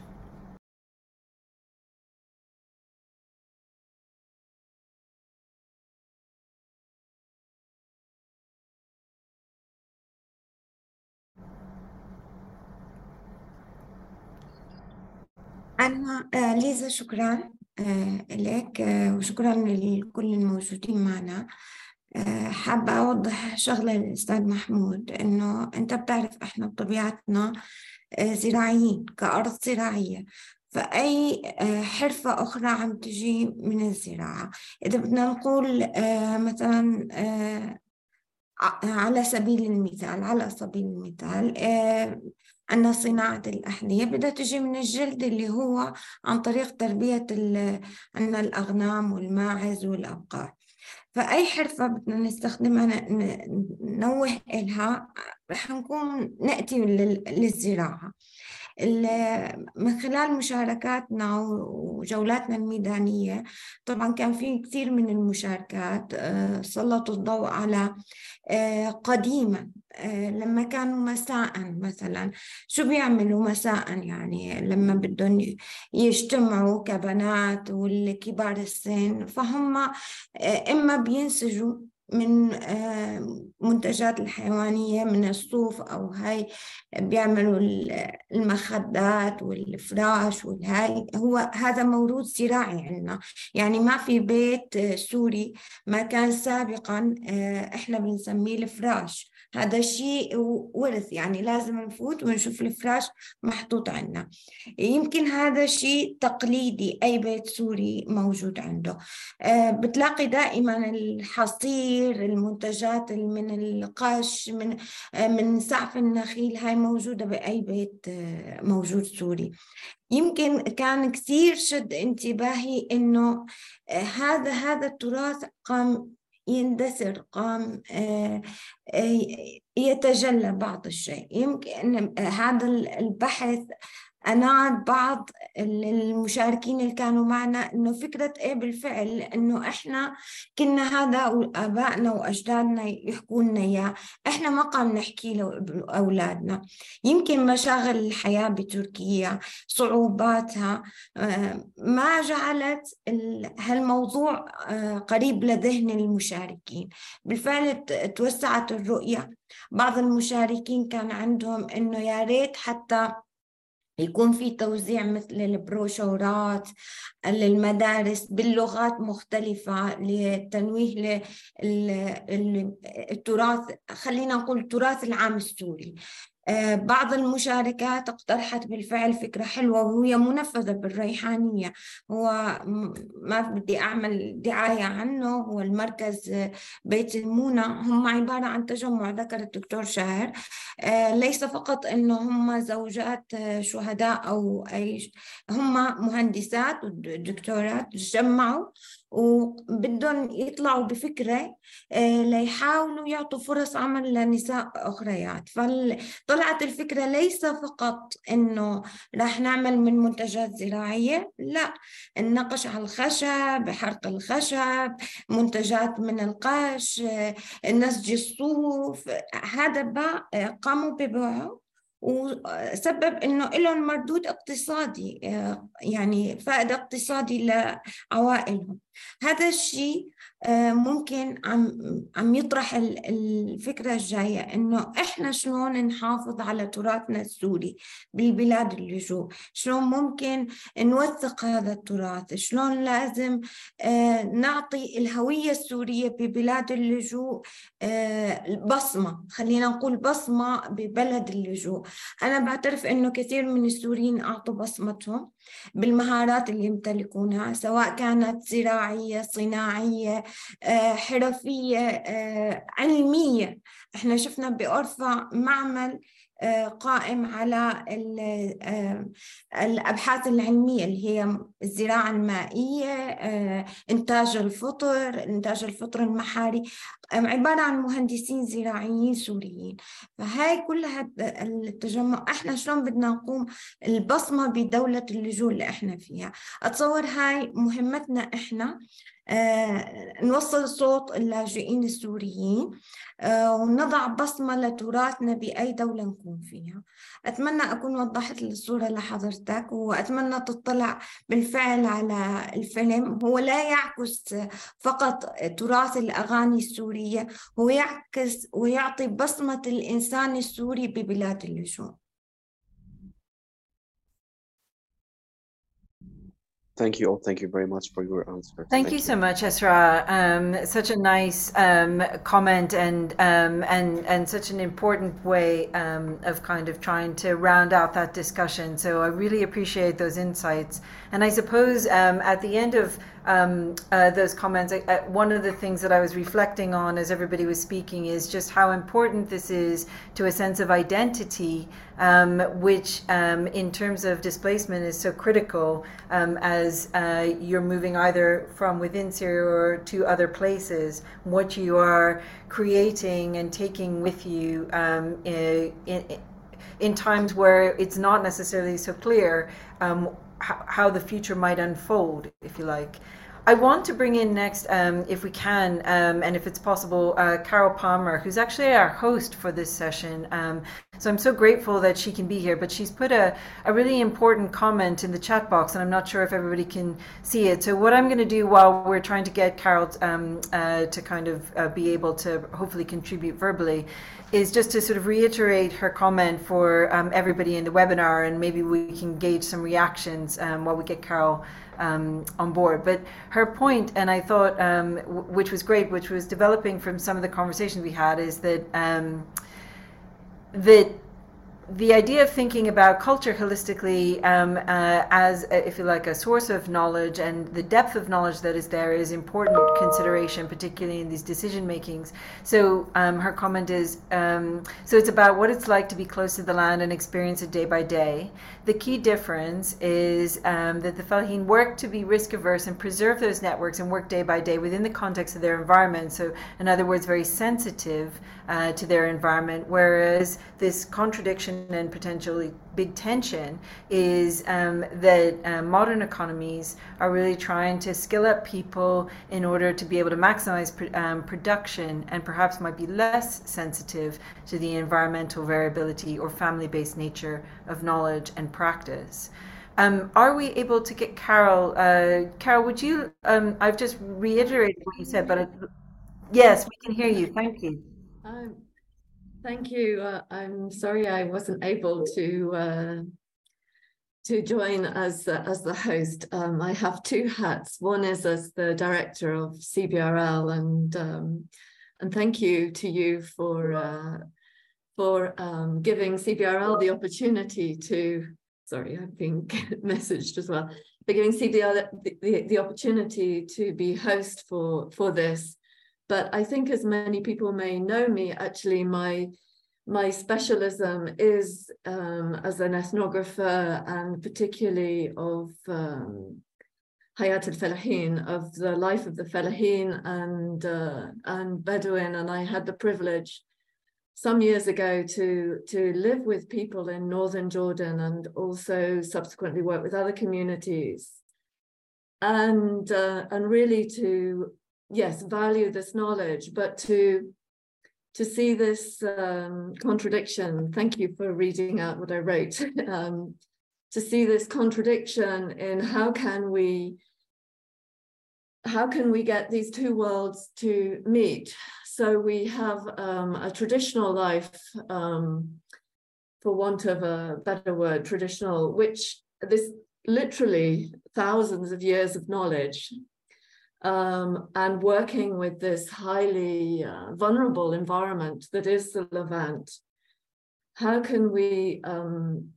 أنا آه، ليزا شكرا آه، لك آه، وشكرا لكل الموجودين معنا. حابة أوضح شغلة للأستاذ محمود إنه أنت بتعرف إحنا بطبيعتنا زراعيين كأرض زراعية. فأي حرفة أخرى عم تجي من الزراعة؟ إذا بدنا نقول مثلا على سبيل المثال على سبيل المثال أن صناعة الأحذية بدها تجي من الجلد اللي هو عن طريق تربية عنا الأغنام والماعز والأبقار. فأي حرفة بدنا نستخدمها نوه إلها رح نكون نأتي للزراعة. من خلال مشاركاتنا وجولاتنا الميدانية طبعا كان في كثير من المشاركات سلطوا الضوء على قديما لما كانوا مساء مثلا. شو بيعملوا مساء؟ يعني لما بدهم يجتمعوا كبنات والكبار السن فهم إما بينسجوا من منتجات الحيوانية من الصوف أو هاي بيعملوا المخدات والفراش والهاي. هو هذا موروث زراعي عندنا. يعني ما في بيت سوري ما كان سابقا إحنا بنسميه الفراش. هذا شيء ورث يعني لازم نفوت ونشوف الفراش محطوط عندنا. يمكن هذا شيء تقليدي أي بيت سوري موجود عنده. بتلاقي دائما الحصير المنتجات من القش من من سعف النخيل هاي موجودة بأي بيت موجود سوري. يمكن كان كثير شد انتباهي إنه هذا هذا التراث قام يندثر قام يتجلى بعض الشيء. يمكن هذا البحث أناد بعض المشاركين اللي كانوا معنا إنه فكرة إيه بالفعل إنه إحنا كنا هذا وآبائنا وأجدادنا يحكوا لنا إياه. إحنا ما قام نحكي لأولادنا يمكن مشاغل الحياة بتركيا صعوباتها ما جعلت هالموضوع قريب لذهن المشاركين. بالفعل توسعت الرؤية. بعض المشاركين كان عندهم إنه يا ريت حتى يكون في توزيع مثل البروشورات للمدارس باللغات مختلفة للتنويه للتراث خلينا نقول التراث العام السوري. بعض المشاركات اقترحت بالفعل فكرة حلوة وهي منفذة بالريحانية. هو ما بدي أعمل دعاية عنه هو المركز بيت المونة. هم عبارة عن تجمع ذكر الدكتور شاهر. ليس فقط أنه هم زوجات شهداء أو أي هم مهندسات ودكتورات تجمعوا وبدهم يطلعوا بفكرة ليحاولوا يعطوا فرص عمل لنساء أخريات. فطلعت الفكرة ليس فقط إنه راح نعمل من منتجات زراعية لا النقش على الخشب حرق الخشب منتجات من القش نسج الصوف. هذا قاموا ببيعه. وسبب إنه لهم مردود اقتصادي يعني فائدة اقتصادي لعوائلهم. هذا الشيء ممكن عم عم يطرح الفكرة الجاية إنه إحنا شلون نحافظ على تراثنا السوري بالبلاد اللجوء شلون ممكن نوثق هذا التراث؟ شلون لازم نعطي الهوية السورية ببلاد اللجوء بصمه خلينا نقول بصمة ببلد اللجوء أنا بعترف إنه كثير من السوريين أعطوا بصمتهم بالمهارات اللي يمتلكونها سواء كانت زراعية صناعية حرفية علمية. إحنا شفنا بأورفا معمل قائم على الأبحاث العلمية اللي هي الزراعة المائية إنتاج الفطر إنتاج الفطر المحاري عبارة عن مهندسين زراعيين سوريين. فهاي كلها التجمع إحنا شلون بدنا نقوم البصمة بدولة اللجوء اللي إحنا فيها؟ أتصور هاي مهمتنا إحنا آه نوصل صوت اللاجئين السوريين آه ونضع بصمة لتراثنا بأي دولة نكون فيها. أتمنى أكون وضحت الصورة لحضرتك وأتمنى تطلع بالفعل على الفيلم. هو لا يعكس فقط تراث الأغاني السورية هو يعكس ويعطي بصمة الإنسان السوري ببلاد اللجوء. Thank you all. Thank you very much for your answer. Thank, Thank you, you, so much, Esra. Um, such a nice um, comment and um, and and such an important way um, of kind of trying to round out that discussion. So I really appreciate those insights. And I suppose um, at the end of um, uh, those comments. Uh, one of the things that I was reflecting on as everybody was speaking is just how important this is to a sense of identity, um, which um, in terms of displacement is so critical um, as uh, you're moving either from within Syria or to other places. What you are creating and taking with you um, in, in, in times where it's not necessarily so clear um, how, how the future might unfold, if you like. I want to bring in next, um, if we can, um, and if it's possible, uh, Carol Palmer, who's actually our host for this session. Um, so I'm so grateful that she can be here, but she's put a, a really important comment in the chat box, and I'm not sure if everybody can see it. So, what I'm going to do while we're trying to get Carol um, uh, to kind of uh, be able to hopefully contribute verbally is just to sort of reiterate her comment for um, everybody in the webinar, and maybe we can gauge some reactions um, while we get Carol um, on board. But her point, and I thought, um, w- which was great, which was developing from some of the conversations we had, is that um, that the idea of thinking about culture holistically um, uh, as, a, if you like, a source of knowledge and the depth of knowledge that is there is important consideration, particularly in these decision makings. So um, her comment is, um, so it's about what it's like to be close to the land and experience it day by day. The key difference is um, that the Falahin work to be risk averse and preserve those networks and work day by day within the context of their environment. So, in other words, very sensitive uh, to their environment, whereas this contradiction and potentially big tension is um, that uh, modern economies are really trying to skill up people in order to be able to maximize pr- um, production and perhaps might be less sensitive to the environmental variability or family based nature of knowledge and practice. Um, are we able to get Carol? Uh, Carol, would you? Um, I've just reiterated what you said, but it, yes, we can hear you. Thank you. Um, thank you. Uh, I'm sorry I wasn't able to uh, to join as uh, as the host. Um, I have two hats. One is as the director of CBRL, and um, and thank you to you for uh, for um, giving CBRL the opportunity to. Sorry, I've been messaged as well. For giving CBRL the, the, the opportunity to be host for for this but I think as many people may know me, actually my my specialism is um, as an ethnographer and particularly of um, Hayat al-Falahin, of the life of the Falahin and, uh, and Bedouin. And I had the privilege some years ago to, to live with people in Northern Jordan and also subsequently work with other communities. And, uh, and really to, yes, value this knowledge, but to to see this um, contradiction, thank you for reading out what I wrote, um, to see this contradiction in how can we how can we get these two worlds to meet? So we have um, a traditional life, um, for want of a better word, traditional, which this literally thousands of years of knowledge um, and working with this highly uh, vulnerable environment that is the Levant. How can we, um,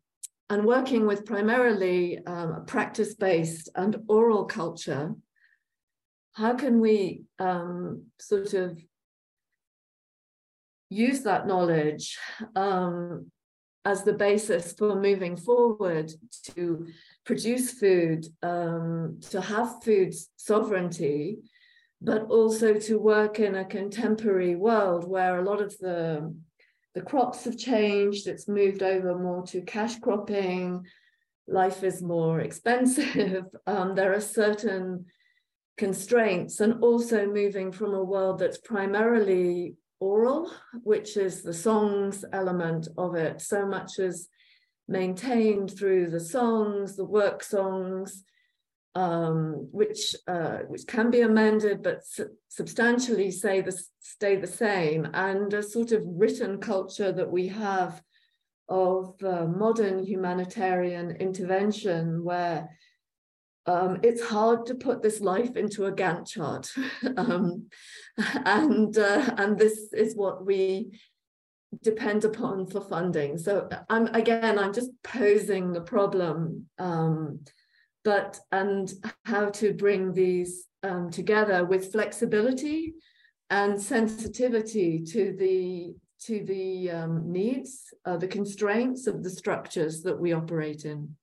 and working with primarily um, practice-based and oral culture, how can we um, sort of use that knowledge um, as the basis for moving forward to produce food, um, to have food sovereignty, but also to work in a contemporary world where a lot of the, the crops have changed, it's moved over more to cash cropping, life is more expensive, um, there are certain constraints, and also moving from a world that's primarily oral, which is the songs element of it, so much as maintained through the songs, the work songs, um, which uh, which can be amended but su substantially say the, stay the same, and a sort of written culture that we have of uh, modern humanitarian intervention where um, it's hard to put this life into a Gantt chart. um, and, uh, and this is what we depend upon for funding. So I'm again, I'm just posing the problem, um, but and how to bring these um, together with flexibility and sensitivity to the to the um, needs, uh, the constraints of the structures that we operate in.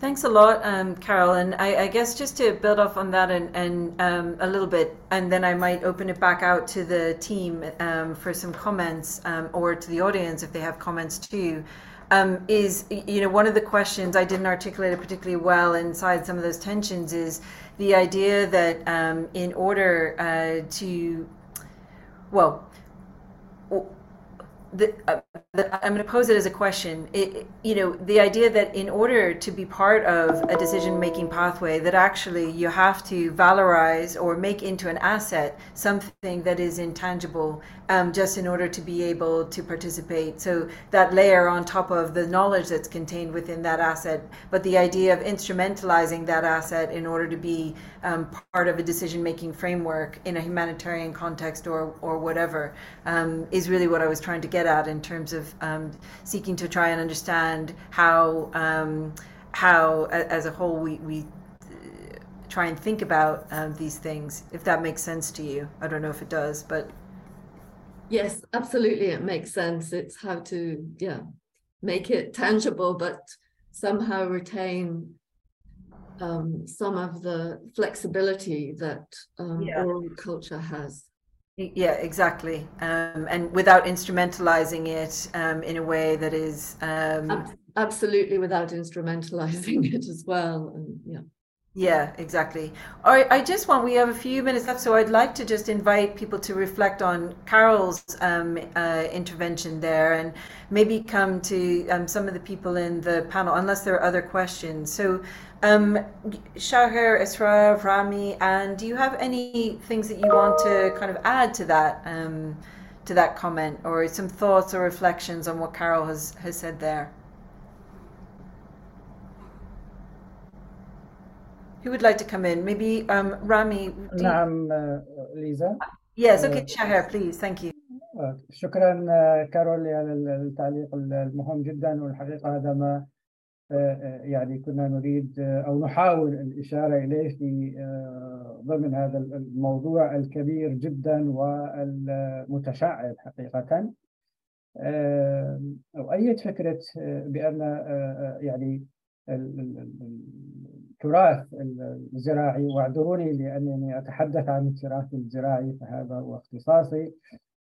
Thanks a lot, um, Carol. And I, I, guess just to build off on that and, and um, a little bit, and then I might open it back out to the team um, for some comments um, or to the audience if they have comments too. Um, is, you know, one of the questions I didn't articulate it particularly well inside some of those tensions is the idea that um, in order uh, to, well, the, uh, I'm going to pose it as a question. It, you know, the idea that in order to be part of a decision-making pathway, that actually you have to valorize or make into an asset something that is intangible, um, just in order to be able to participate. So that layer on top of the knowledge that's contained within that asset, but the idea of instrumentalizing that asset in order to be um, part of a decision-making framework in a humanitarian context or or whatever um, is really what I was trying to get at in terms of um, seeking to try and understand how um, how as a whole we we uh, try and think about um, these things. If that makes sense to you, I don't know if it does, but yes, absolutely, it makes sense. It's how to yeah make it tangible, but somehow retain um, some of the flexibility that um, yeah. oral culture has. Yeah, exactly. Um, and without instrumentalizing it um, in a way that is. Um, absolutely, without instrumentalizing it as well. And, yeah. Yeah, exactly. All right, I just want, we have a few minutes left, so I'd like to just invite people to reflect on Carol's um, uh, intervention there and maybe come to um, some of the people in the panel, unless there are other questions. So um, Shaher, Isra, Rami, and do you have any things that you want to kind of add to that um, to that comment, or some thoughts or reflections on what Carol has has said there? Who would like to come in? Maybe um, Rami. نعم ليزا. Uh, yes, okay, Shaher, please. Thank you. شكرا كارول على التعليق المهم جدا والحقيقه هذا ما يعني كنا نريد أو نحاول الإشارة إليه في ضمن هذا الموضوع الكبير جدا والمتشعب حقيقة. أؤيد فكرة بأن يعني التراث الزراعي واعذروني لأنني أتحدث عن التراث الزراعي فهذا هو اختصاصي.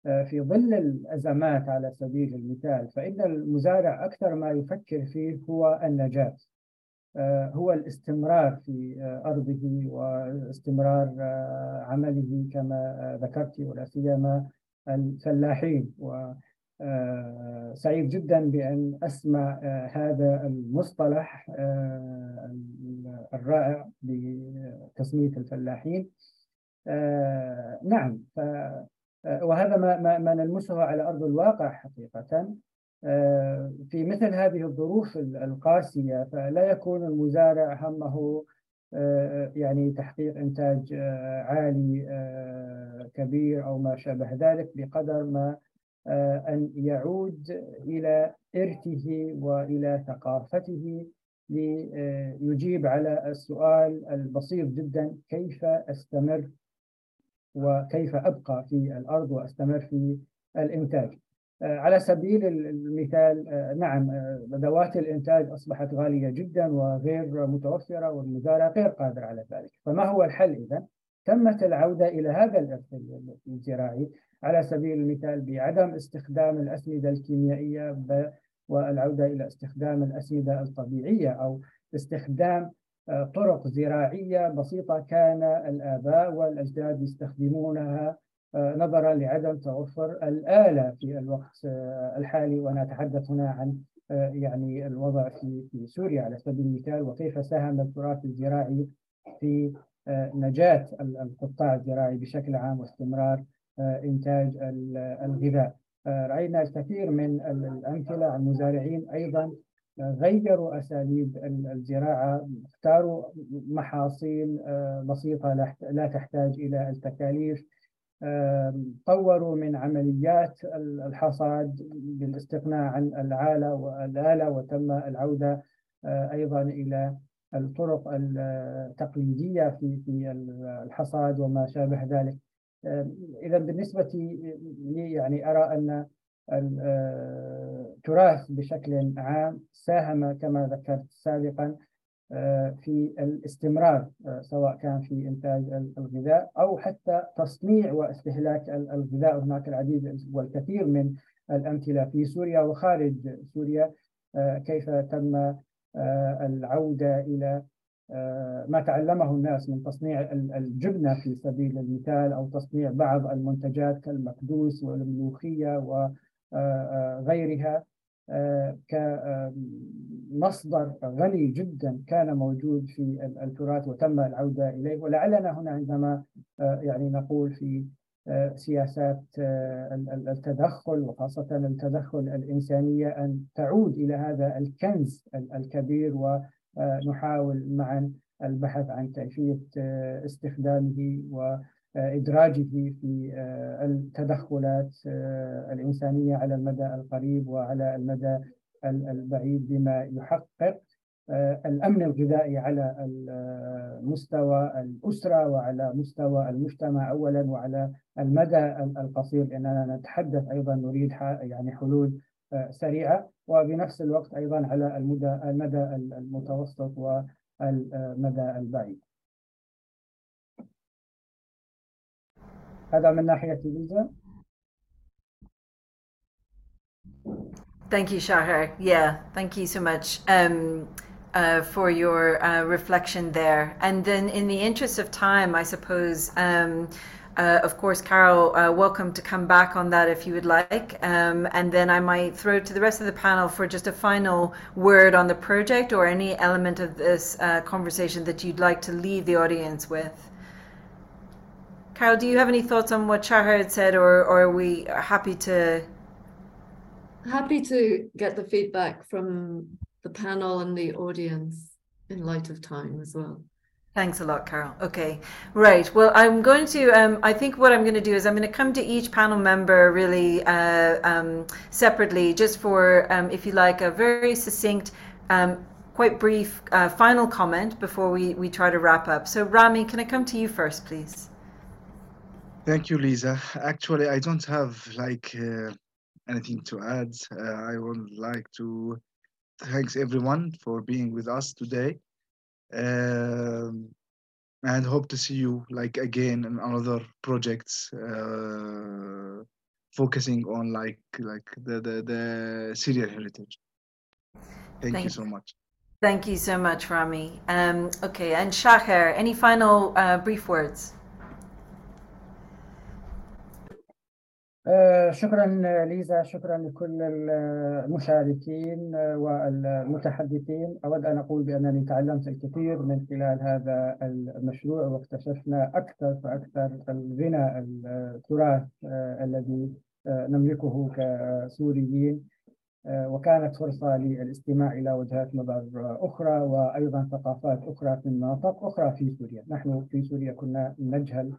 في ظل الأزمات على سبيل المثال فإن المزارع أكثر ما يفكر فيه هو النجاة. هو الاستمرار في أرضه واستمرار عمله كما ذكرت ولا سيما الفلاحين. و سعيد جدا بأن أسمع هذا المصطلح الرائع بتسمية الفلاحين. نعم وهذا ما, ما, ما نلمسه على أرض الواقع حقيقة. في مثل هذه الظروف القاسية فلا يكون المزارع همه يعني تحقيق إنتاج عالي كبير أو ما شابه ذلك بقدر ما أن يعود إلى إرثه وإلى ثقافته ليجيب على السؤال البسيط جدا كيف أستمر وكيف أبقى في الأرض وأستمر في الإنتاج على سبيل المثال نعم أدوات الإنتاج أصبحت غالية جدا وغير متوفرة والمزارع غير قادر على ذلك فما هو الحل إذا؟ تمت العودة إلى هذا الإرث الزراعي على سبيل المثال بعدم استخدام الأسمدة الكيميائية والعودة إلى استخدام الأسمدة الطبيعية أو استخدام طرق زراعية بسيطة كان الآباء والأجداد يستخدمونها نظرا لعدم توفر الآلة في الوقت الحالي. وأنا أتحدث هنا عن يعني الوضع في في سوريا على سبيل المثال وكيف ساهم التراث الزراعي في نجاة القطاع الزراعي بشكل عام واستمرار إنتاج الغذاء. رأينا الكثير من الأمثلة عن مزارعين أيضا غيروا أساليب الزراعة اختاروا محاصيل بسيطة لا تحتاج إلى التكاليف طوروا من عمليات الحصاد بالاستغناء عن العالة والآلة وتم العودة أيضا إلى الطرق التقليدية في في الحصاد وما شابه ذلك. إذا بالنسبة لي يعني أرى أن التراث بشكل عام ساهم كما ذكرت سابقا في الاستمرار سواء كان في إنتاج الغذاء أو حتى تصنيع واستهلاك الغذاء. هناك العديد والكثير من الأمثلة في سوريا وخارج سوريا كيف تم العودة إلى ما تعلمه الناس من تصنيع الجبنة في سبيل المثال أو تصنيع بعض المنتجات كالمكدوس والملوخية وغيرها كمصدر غني جدا كان موجود في التراث وتم العودة إليه. ولعلنا هنا عندما يعني نقول في سياسات التدخل وخاصة التدخل الإنسانية أن تعود إلى هذا الكنز الكبير ونحاول معا البحث عن كيفية استخدامه وإدراجه في التدخلات الإنسانية على المدى القريب وعلى المدى البعيد بما يحقق الأمن الغذائي على مستوى الأسرة وعلى مستوى المجتمع أولا وعلى المدى القصير. لأننا نتحدث أيضا نريد يعني حلول سريعة وبنفس الوقت أيضا على المدى المتوسط والمدى البعيد. هذا من ناحية Thank you, Shaher. Yeah, thank you so much um, uh, for your uh, reflection there. And then, in the interest of time, I suppose, um, uh, of course, Carol, uh, welcome to come back on that if you would like. Um, and then I might throw to the rest of the panel for just a final word on the project or any element of this uh, conversation that you'd like to leave the audience with. Carol, do you have any thoughts on what Shaher had said, or, or are we happy to Happy to get the feedback from the panel and the audience in light of time as well. Thanks a lot, Carol. Okay, right. Well, I'm going to. Um, I think what I'm going to do is I'm going to come to each panel member really uh, um, separately, just for, um, if you like, a very succinct, quite brief uh, final comment before we we try to wrap up. So, Rami, can I come to you first, please? Thank you, Lisa. Actually, I don't have like. Uh anything to add. Uh, I would like to thanks everyone for being with us today. um, and hope to see you like again in another projects uh, focusing on like like the the, the Syrian heritage. Thank, Thank you so much. Thank you so much, Rami. Um, okay, and Shaher, any final uh, brief words? شكرا ليزا شكرا لكل المشاركين والمتحدثين. أود أن أقول بأنني تعلمت الكثير من خلال هذا المشروع واكتشفنا أكثر فأكثر الغنى التراث آه، الذي آه، نملكه كسوريين. وكانت فرصة للاستماع إلى وجهات نظر أخرى وأيضا ثقافات أخرى في مناطق أخرى في سوريا. نحن في سوريا كنا نجهل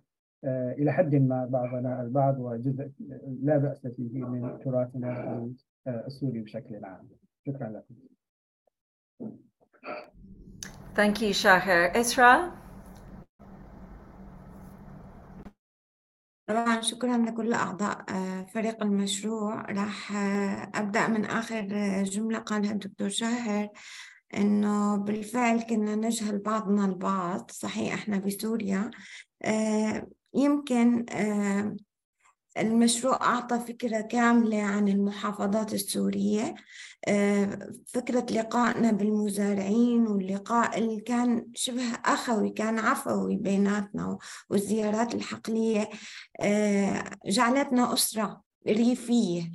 إلى حد ما بعضنا البعض وجزء لا بأس فيه من تراثنا السوري بشكل عام شكرا لكم Thank you, Shaher. Isra? طبعا شكرا لكل أعضاء فريق المشروع راح أبدأ من آخر جملة قالها الدكتور شاهر إنه بالفعل كنا نجهل بعضنا البعض صحيح إحنا بسوريا يمكن المشروع أعطى فكرة كاملة عن المحافظات السورية فكرة لقائنا بالمزارعين واللقاء اللي كان شبه أخوي كان عفوي بيناتنا والزيارات الحقلية جعلتنا أسرة ريفية.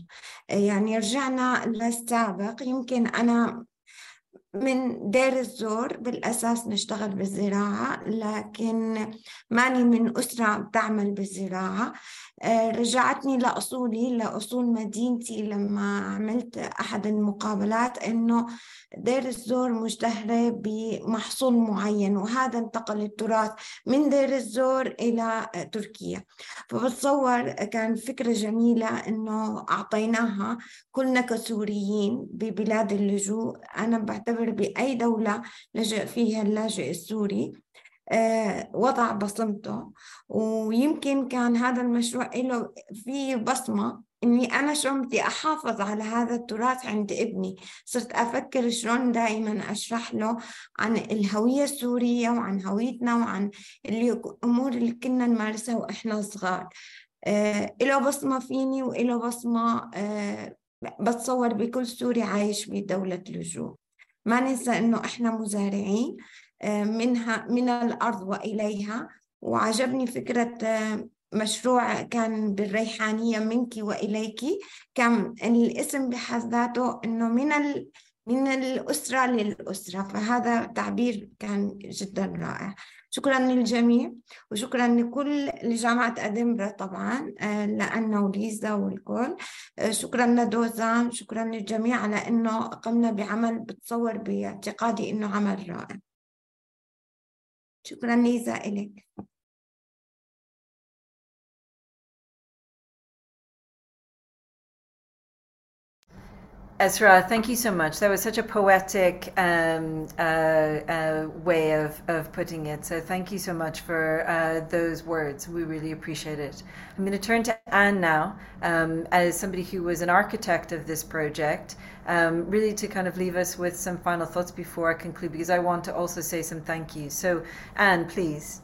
يعني رجعنا للسابق يمكن أنا من دير الزور بالأساس نشتغل بالزراعة لكن ماني من أسرة تعمل بالزراعة. رجعتني لأصولي لأصول مدينتي لما عملت أحد المقابلات إنه دير الزور مشتهرة بمحصول معين وهذا انتقل التراث من دير الزور إلى تركيا. فبتصور كان فكرة جميلة إنه أعطيناها كلنا كسوريين ببلاد اللجوء. أنا بعتبر بأي دولة لجأ فيها اللاجئ السوري. وضع بصمته. ويمكن كان هذا المشروع له فيه بصمة إني أنا شلون بدي أحافظ على هذا التراث عند ابني. صرت أفكر شلون دائما أشرح له عن الهوية السورية وعن هويتنا وعن الأمور اللي كنا نمارسها وإحنا صغار. آه له بصمة فيني وإله بصمة آه بتصور بكل سوري عايش بدولة لجوء. ما ننسى إنه إحنا مزارعين. منها من الأرض وإليها. وعجبني فكرة مشروع كان بالريحانية منك وإليك. كان الاسم بحد ذاته إنه من ال من الأسرة للأسرة. فهذا تعبير كان جدا رائع. شكرا للجميع وشكرا لكل لجامعة أدنبرا طبعا لأنا وليزا والكل. شكرا لدوزان شكرا للجميع على أنه قمنا بعمل بتصور باعتقادي أنه عمل رائع. شكرا ليزا إليك. Isra, thank you so much. That was such a poetic um, uh, uh, way of, of putting it. So thank you so much for uh, those words. We really appreciate it. I'm going to turn to Anne now, um, as somebody who was an architect of this project, um, really to kind of leave us with some final thoughts before I conclude, because I want to also say some thank yous. So, Anne, please.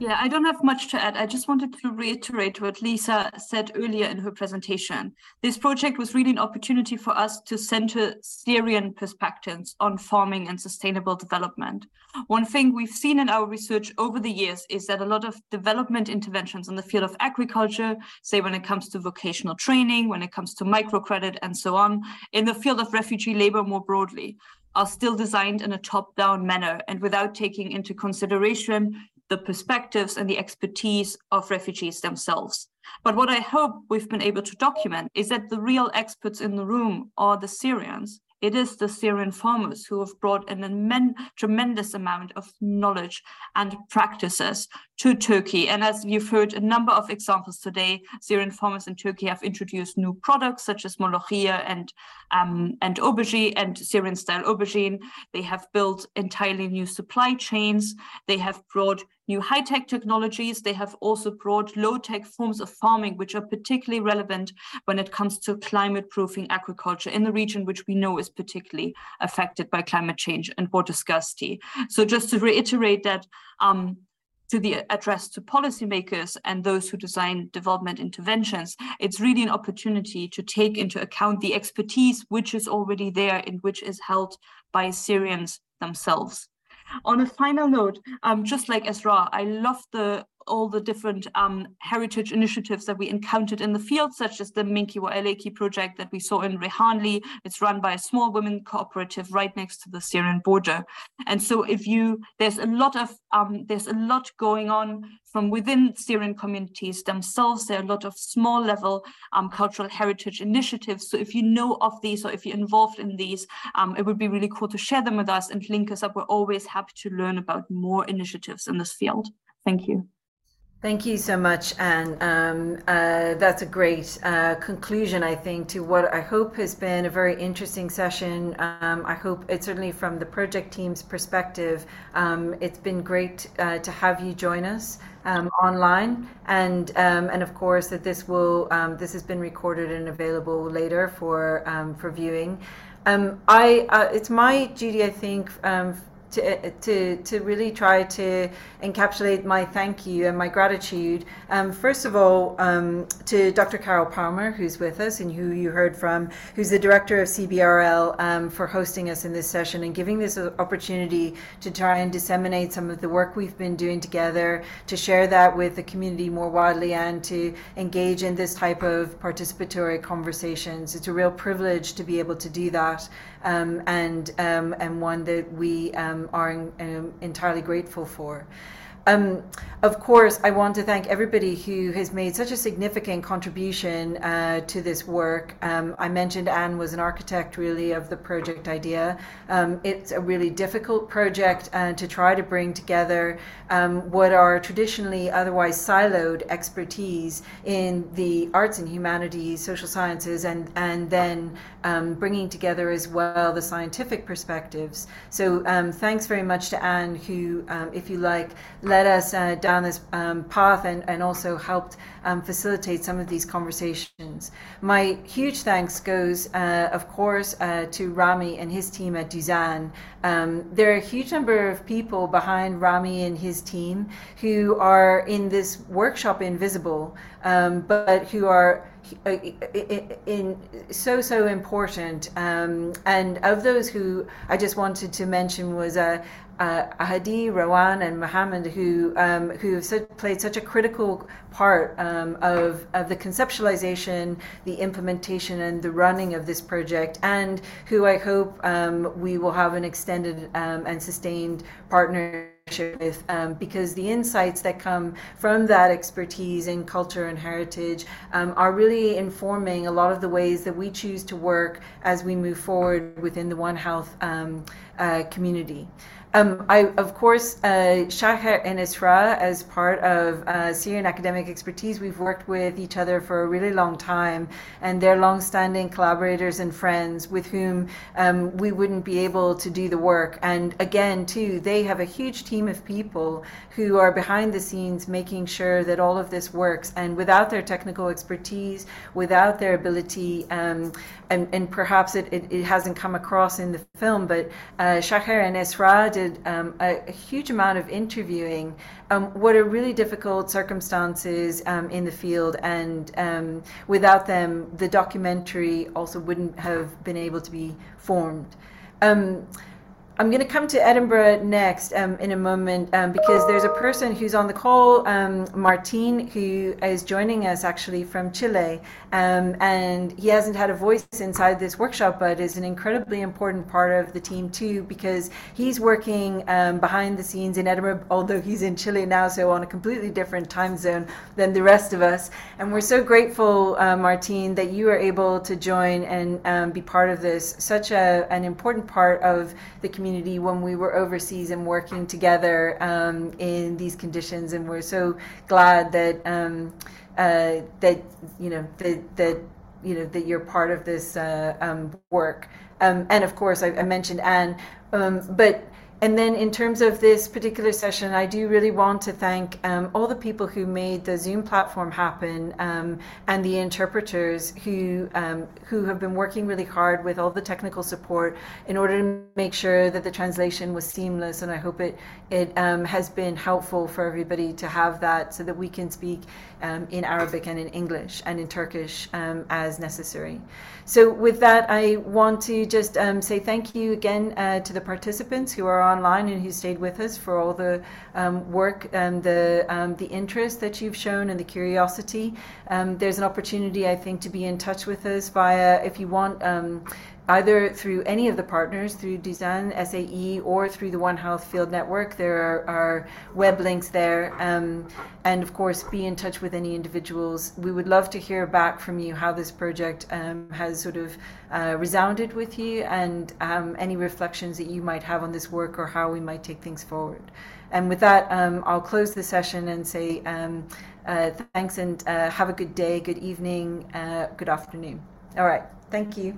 Yeah, I don't have much to add. I just wanted to reiterate what Lisa said earlier in her presentation. This project was really an opportunity for us to center Syrian perspectives on farming and sustainable development. One thing we've seen in our research over the years is that a lot of development interventions in the field of agriculture, say when it comes to vocational training, when it comes to microcredit and so on, in the field of refugee labor more broadly, are still designed in a top-down manner and without taking into consideration the perspectives and the expertise of refugees themselves. But what I hope we've been able to document is that the real experts in the room are the Syrians. It is the Syrian farmers who have brought an immense, tremendous amount of knowledge and practices to Turkey. And as you've heard a number of examples today, Syrian farmers in Turkey have introduced new products such as molokhia and, um, and aubergine and Syrian style aubergine. They have built entirely new supply chains. They have brought new high-tech technologies. They have also brought low-tech forms of farming, which are particularly relevant when it comes to climate-proofing agriculture in the region, which we know is particularly affected by climate change and water scarcity. So just to reiterate that um, to the address to policymakers and those who design development interventions, it's really an opportunity to take into account the expertise which is already there and which is held by Syrians themselves. On a final note, um, just like Isra, I love the all the different um, heritage initiatives that we encountered in the field, such as the Minki wa Eleki project that we saw in Reyhanlı. It's run by a small women cooperative right next to the Syrian border. And so if you, there's a lot of, um, there's a lot going on from within Syrian communities themselves. There are a lot of small level um, cultural heritage initiatives. So if you know of these or if you're involved in these, um, it would be really cool to share them with us and link us up. We're always happy to learn about more initiatives in this field. Thank you. Thank you so much, Anne. Um, uh, that's a great uh, conclusion, I think, to what I hope has been a very interesting session. Um, I hope it's certainly from the project team's perspective, um, it's been great uh, to have you join us um, online, and um, and of course that this will um, this has been recorded and available later for for viewing. I uh, it's my duty, I think to, to, really try to encapsulate my thank you and my gratitude. Um, first of all, um, to Dr. Carol Palmer, who's with us and who you heard from, who's the director of CBRL, um, for hosting us in this session and giving this opportunity to try and disseminate some of the work we've been doing together, to share that with the community more widely, and to engage in this type of participatory conversations. It's a real privilege to be able to do that um, and um, and one that we um, are in, entirely grateful for. Um, of course, I want to thank everybody who has made such a significant contribution uh, to this work. Um, I mentioned Anne was an architect, really, of the project idea. Um, it's a really difficult project uh, to try to bring together um, what are traditionally otherwise siloed expertise in the arts and humanities, social sciences, and and then um, bringing together as well the scientific perspectives. So, um, thanks very much to Anne, who, if you like, led led us uh, down this um, path and, and also helped um, facilitate some of these conversations. My huge thanks goes, uh, of course, uh, to Rami and his team at Duzan. Um, there are a huge number of people behind Rami and his team who are in this workshop invisible, um, but who are uh, in so so important. Um, and of those who I just wanted to mention was uh, uh, Ahadi, Rawan, and Muhammad, who um, who have such, played such a critical part um, of of the conceptualization, the implementation, and the running of this project, and who I hope um, we will have an extended um, and sustained partnership with um, because the insights that come from that expertise in culture and heritage um, are really informing a lot of the ways that we choose to work as we move forward within the One Health um, uh, community. Um, I, of course, uh, Shaher and Isra, as part of uh, Syrian academic expertise, we've worked with each other for a really long time, and they're long-standing collaborators and friends with whom um, we wouldn't be able to do the work. And again, too, they have a huge team of people who are behind the scenes making sure that all of this works. And without their technical expertise, without their ability, um, and, and, perhaps it, it, it, hasn't come across in the film, but uh, Shaher and Isra did um, a, a, huge amount of interviewing. Um, what are really difficult circumstances um, in the field, and um, without them, the documentary also wouldn't have been able to be formed. Um, I'm going to come to Edinburgh next um, in a moment um, because there's a person who's on the call, um, Martin, who is joining us actually from Chile. Um, and he hasn't had a voice inside this workshop, but is an incredibly important part of the team too because he's working um, behind the scenes in Edinburgh, although he's in Chile now, so on a completely different time zone than the rest of us. And we're so grateful, uh, Martin, that you are able to join and um, be part of this, such a, an important part of the community community when we were overseas and working together um, in these conditions, and we're so glad that um, uh, that you know that that you know that you're part of this uh, um, work. Um, and of course, I, I mentioned Anne, um, but and then in terms of this particular session, I do really want to thank um, all the people who made the Zoom platform happen um, and the interpreters who um, who have been working really hard with all the technical support in order to make sure that the translation was seamless. And I hope it it um, has been helpful for everybody to have that so that we can speak um, in Arabic and in English and in Turkish um, as necessary. So with that, I want to just say thank you again uh, to the participants who are online and who stayed with us for all the um, work and the um, the interest that you've shown and the curiosity. Um, there's an opportunity, I think, to be in touch with us via if you want um, either through any of the partners, through Duzan, SAE, or through the One Health Field Network. There are, are web links there. Um, and of course, be in touch with any individuals. We would love to hear back from you how this project um, has sort of uh, resounded with you and um, any reflections that you might have on this work or how we might take things forward. And with that, um, I'll close the session and say um, uh, thanks and uh, have a good day, good evening, uh, good afternoon. All right. Thank you.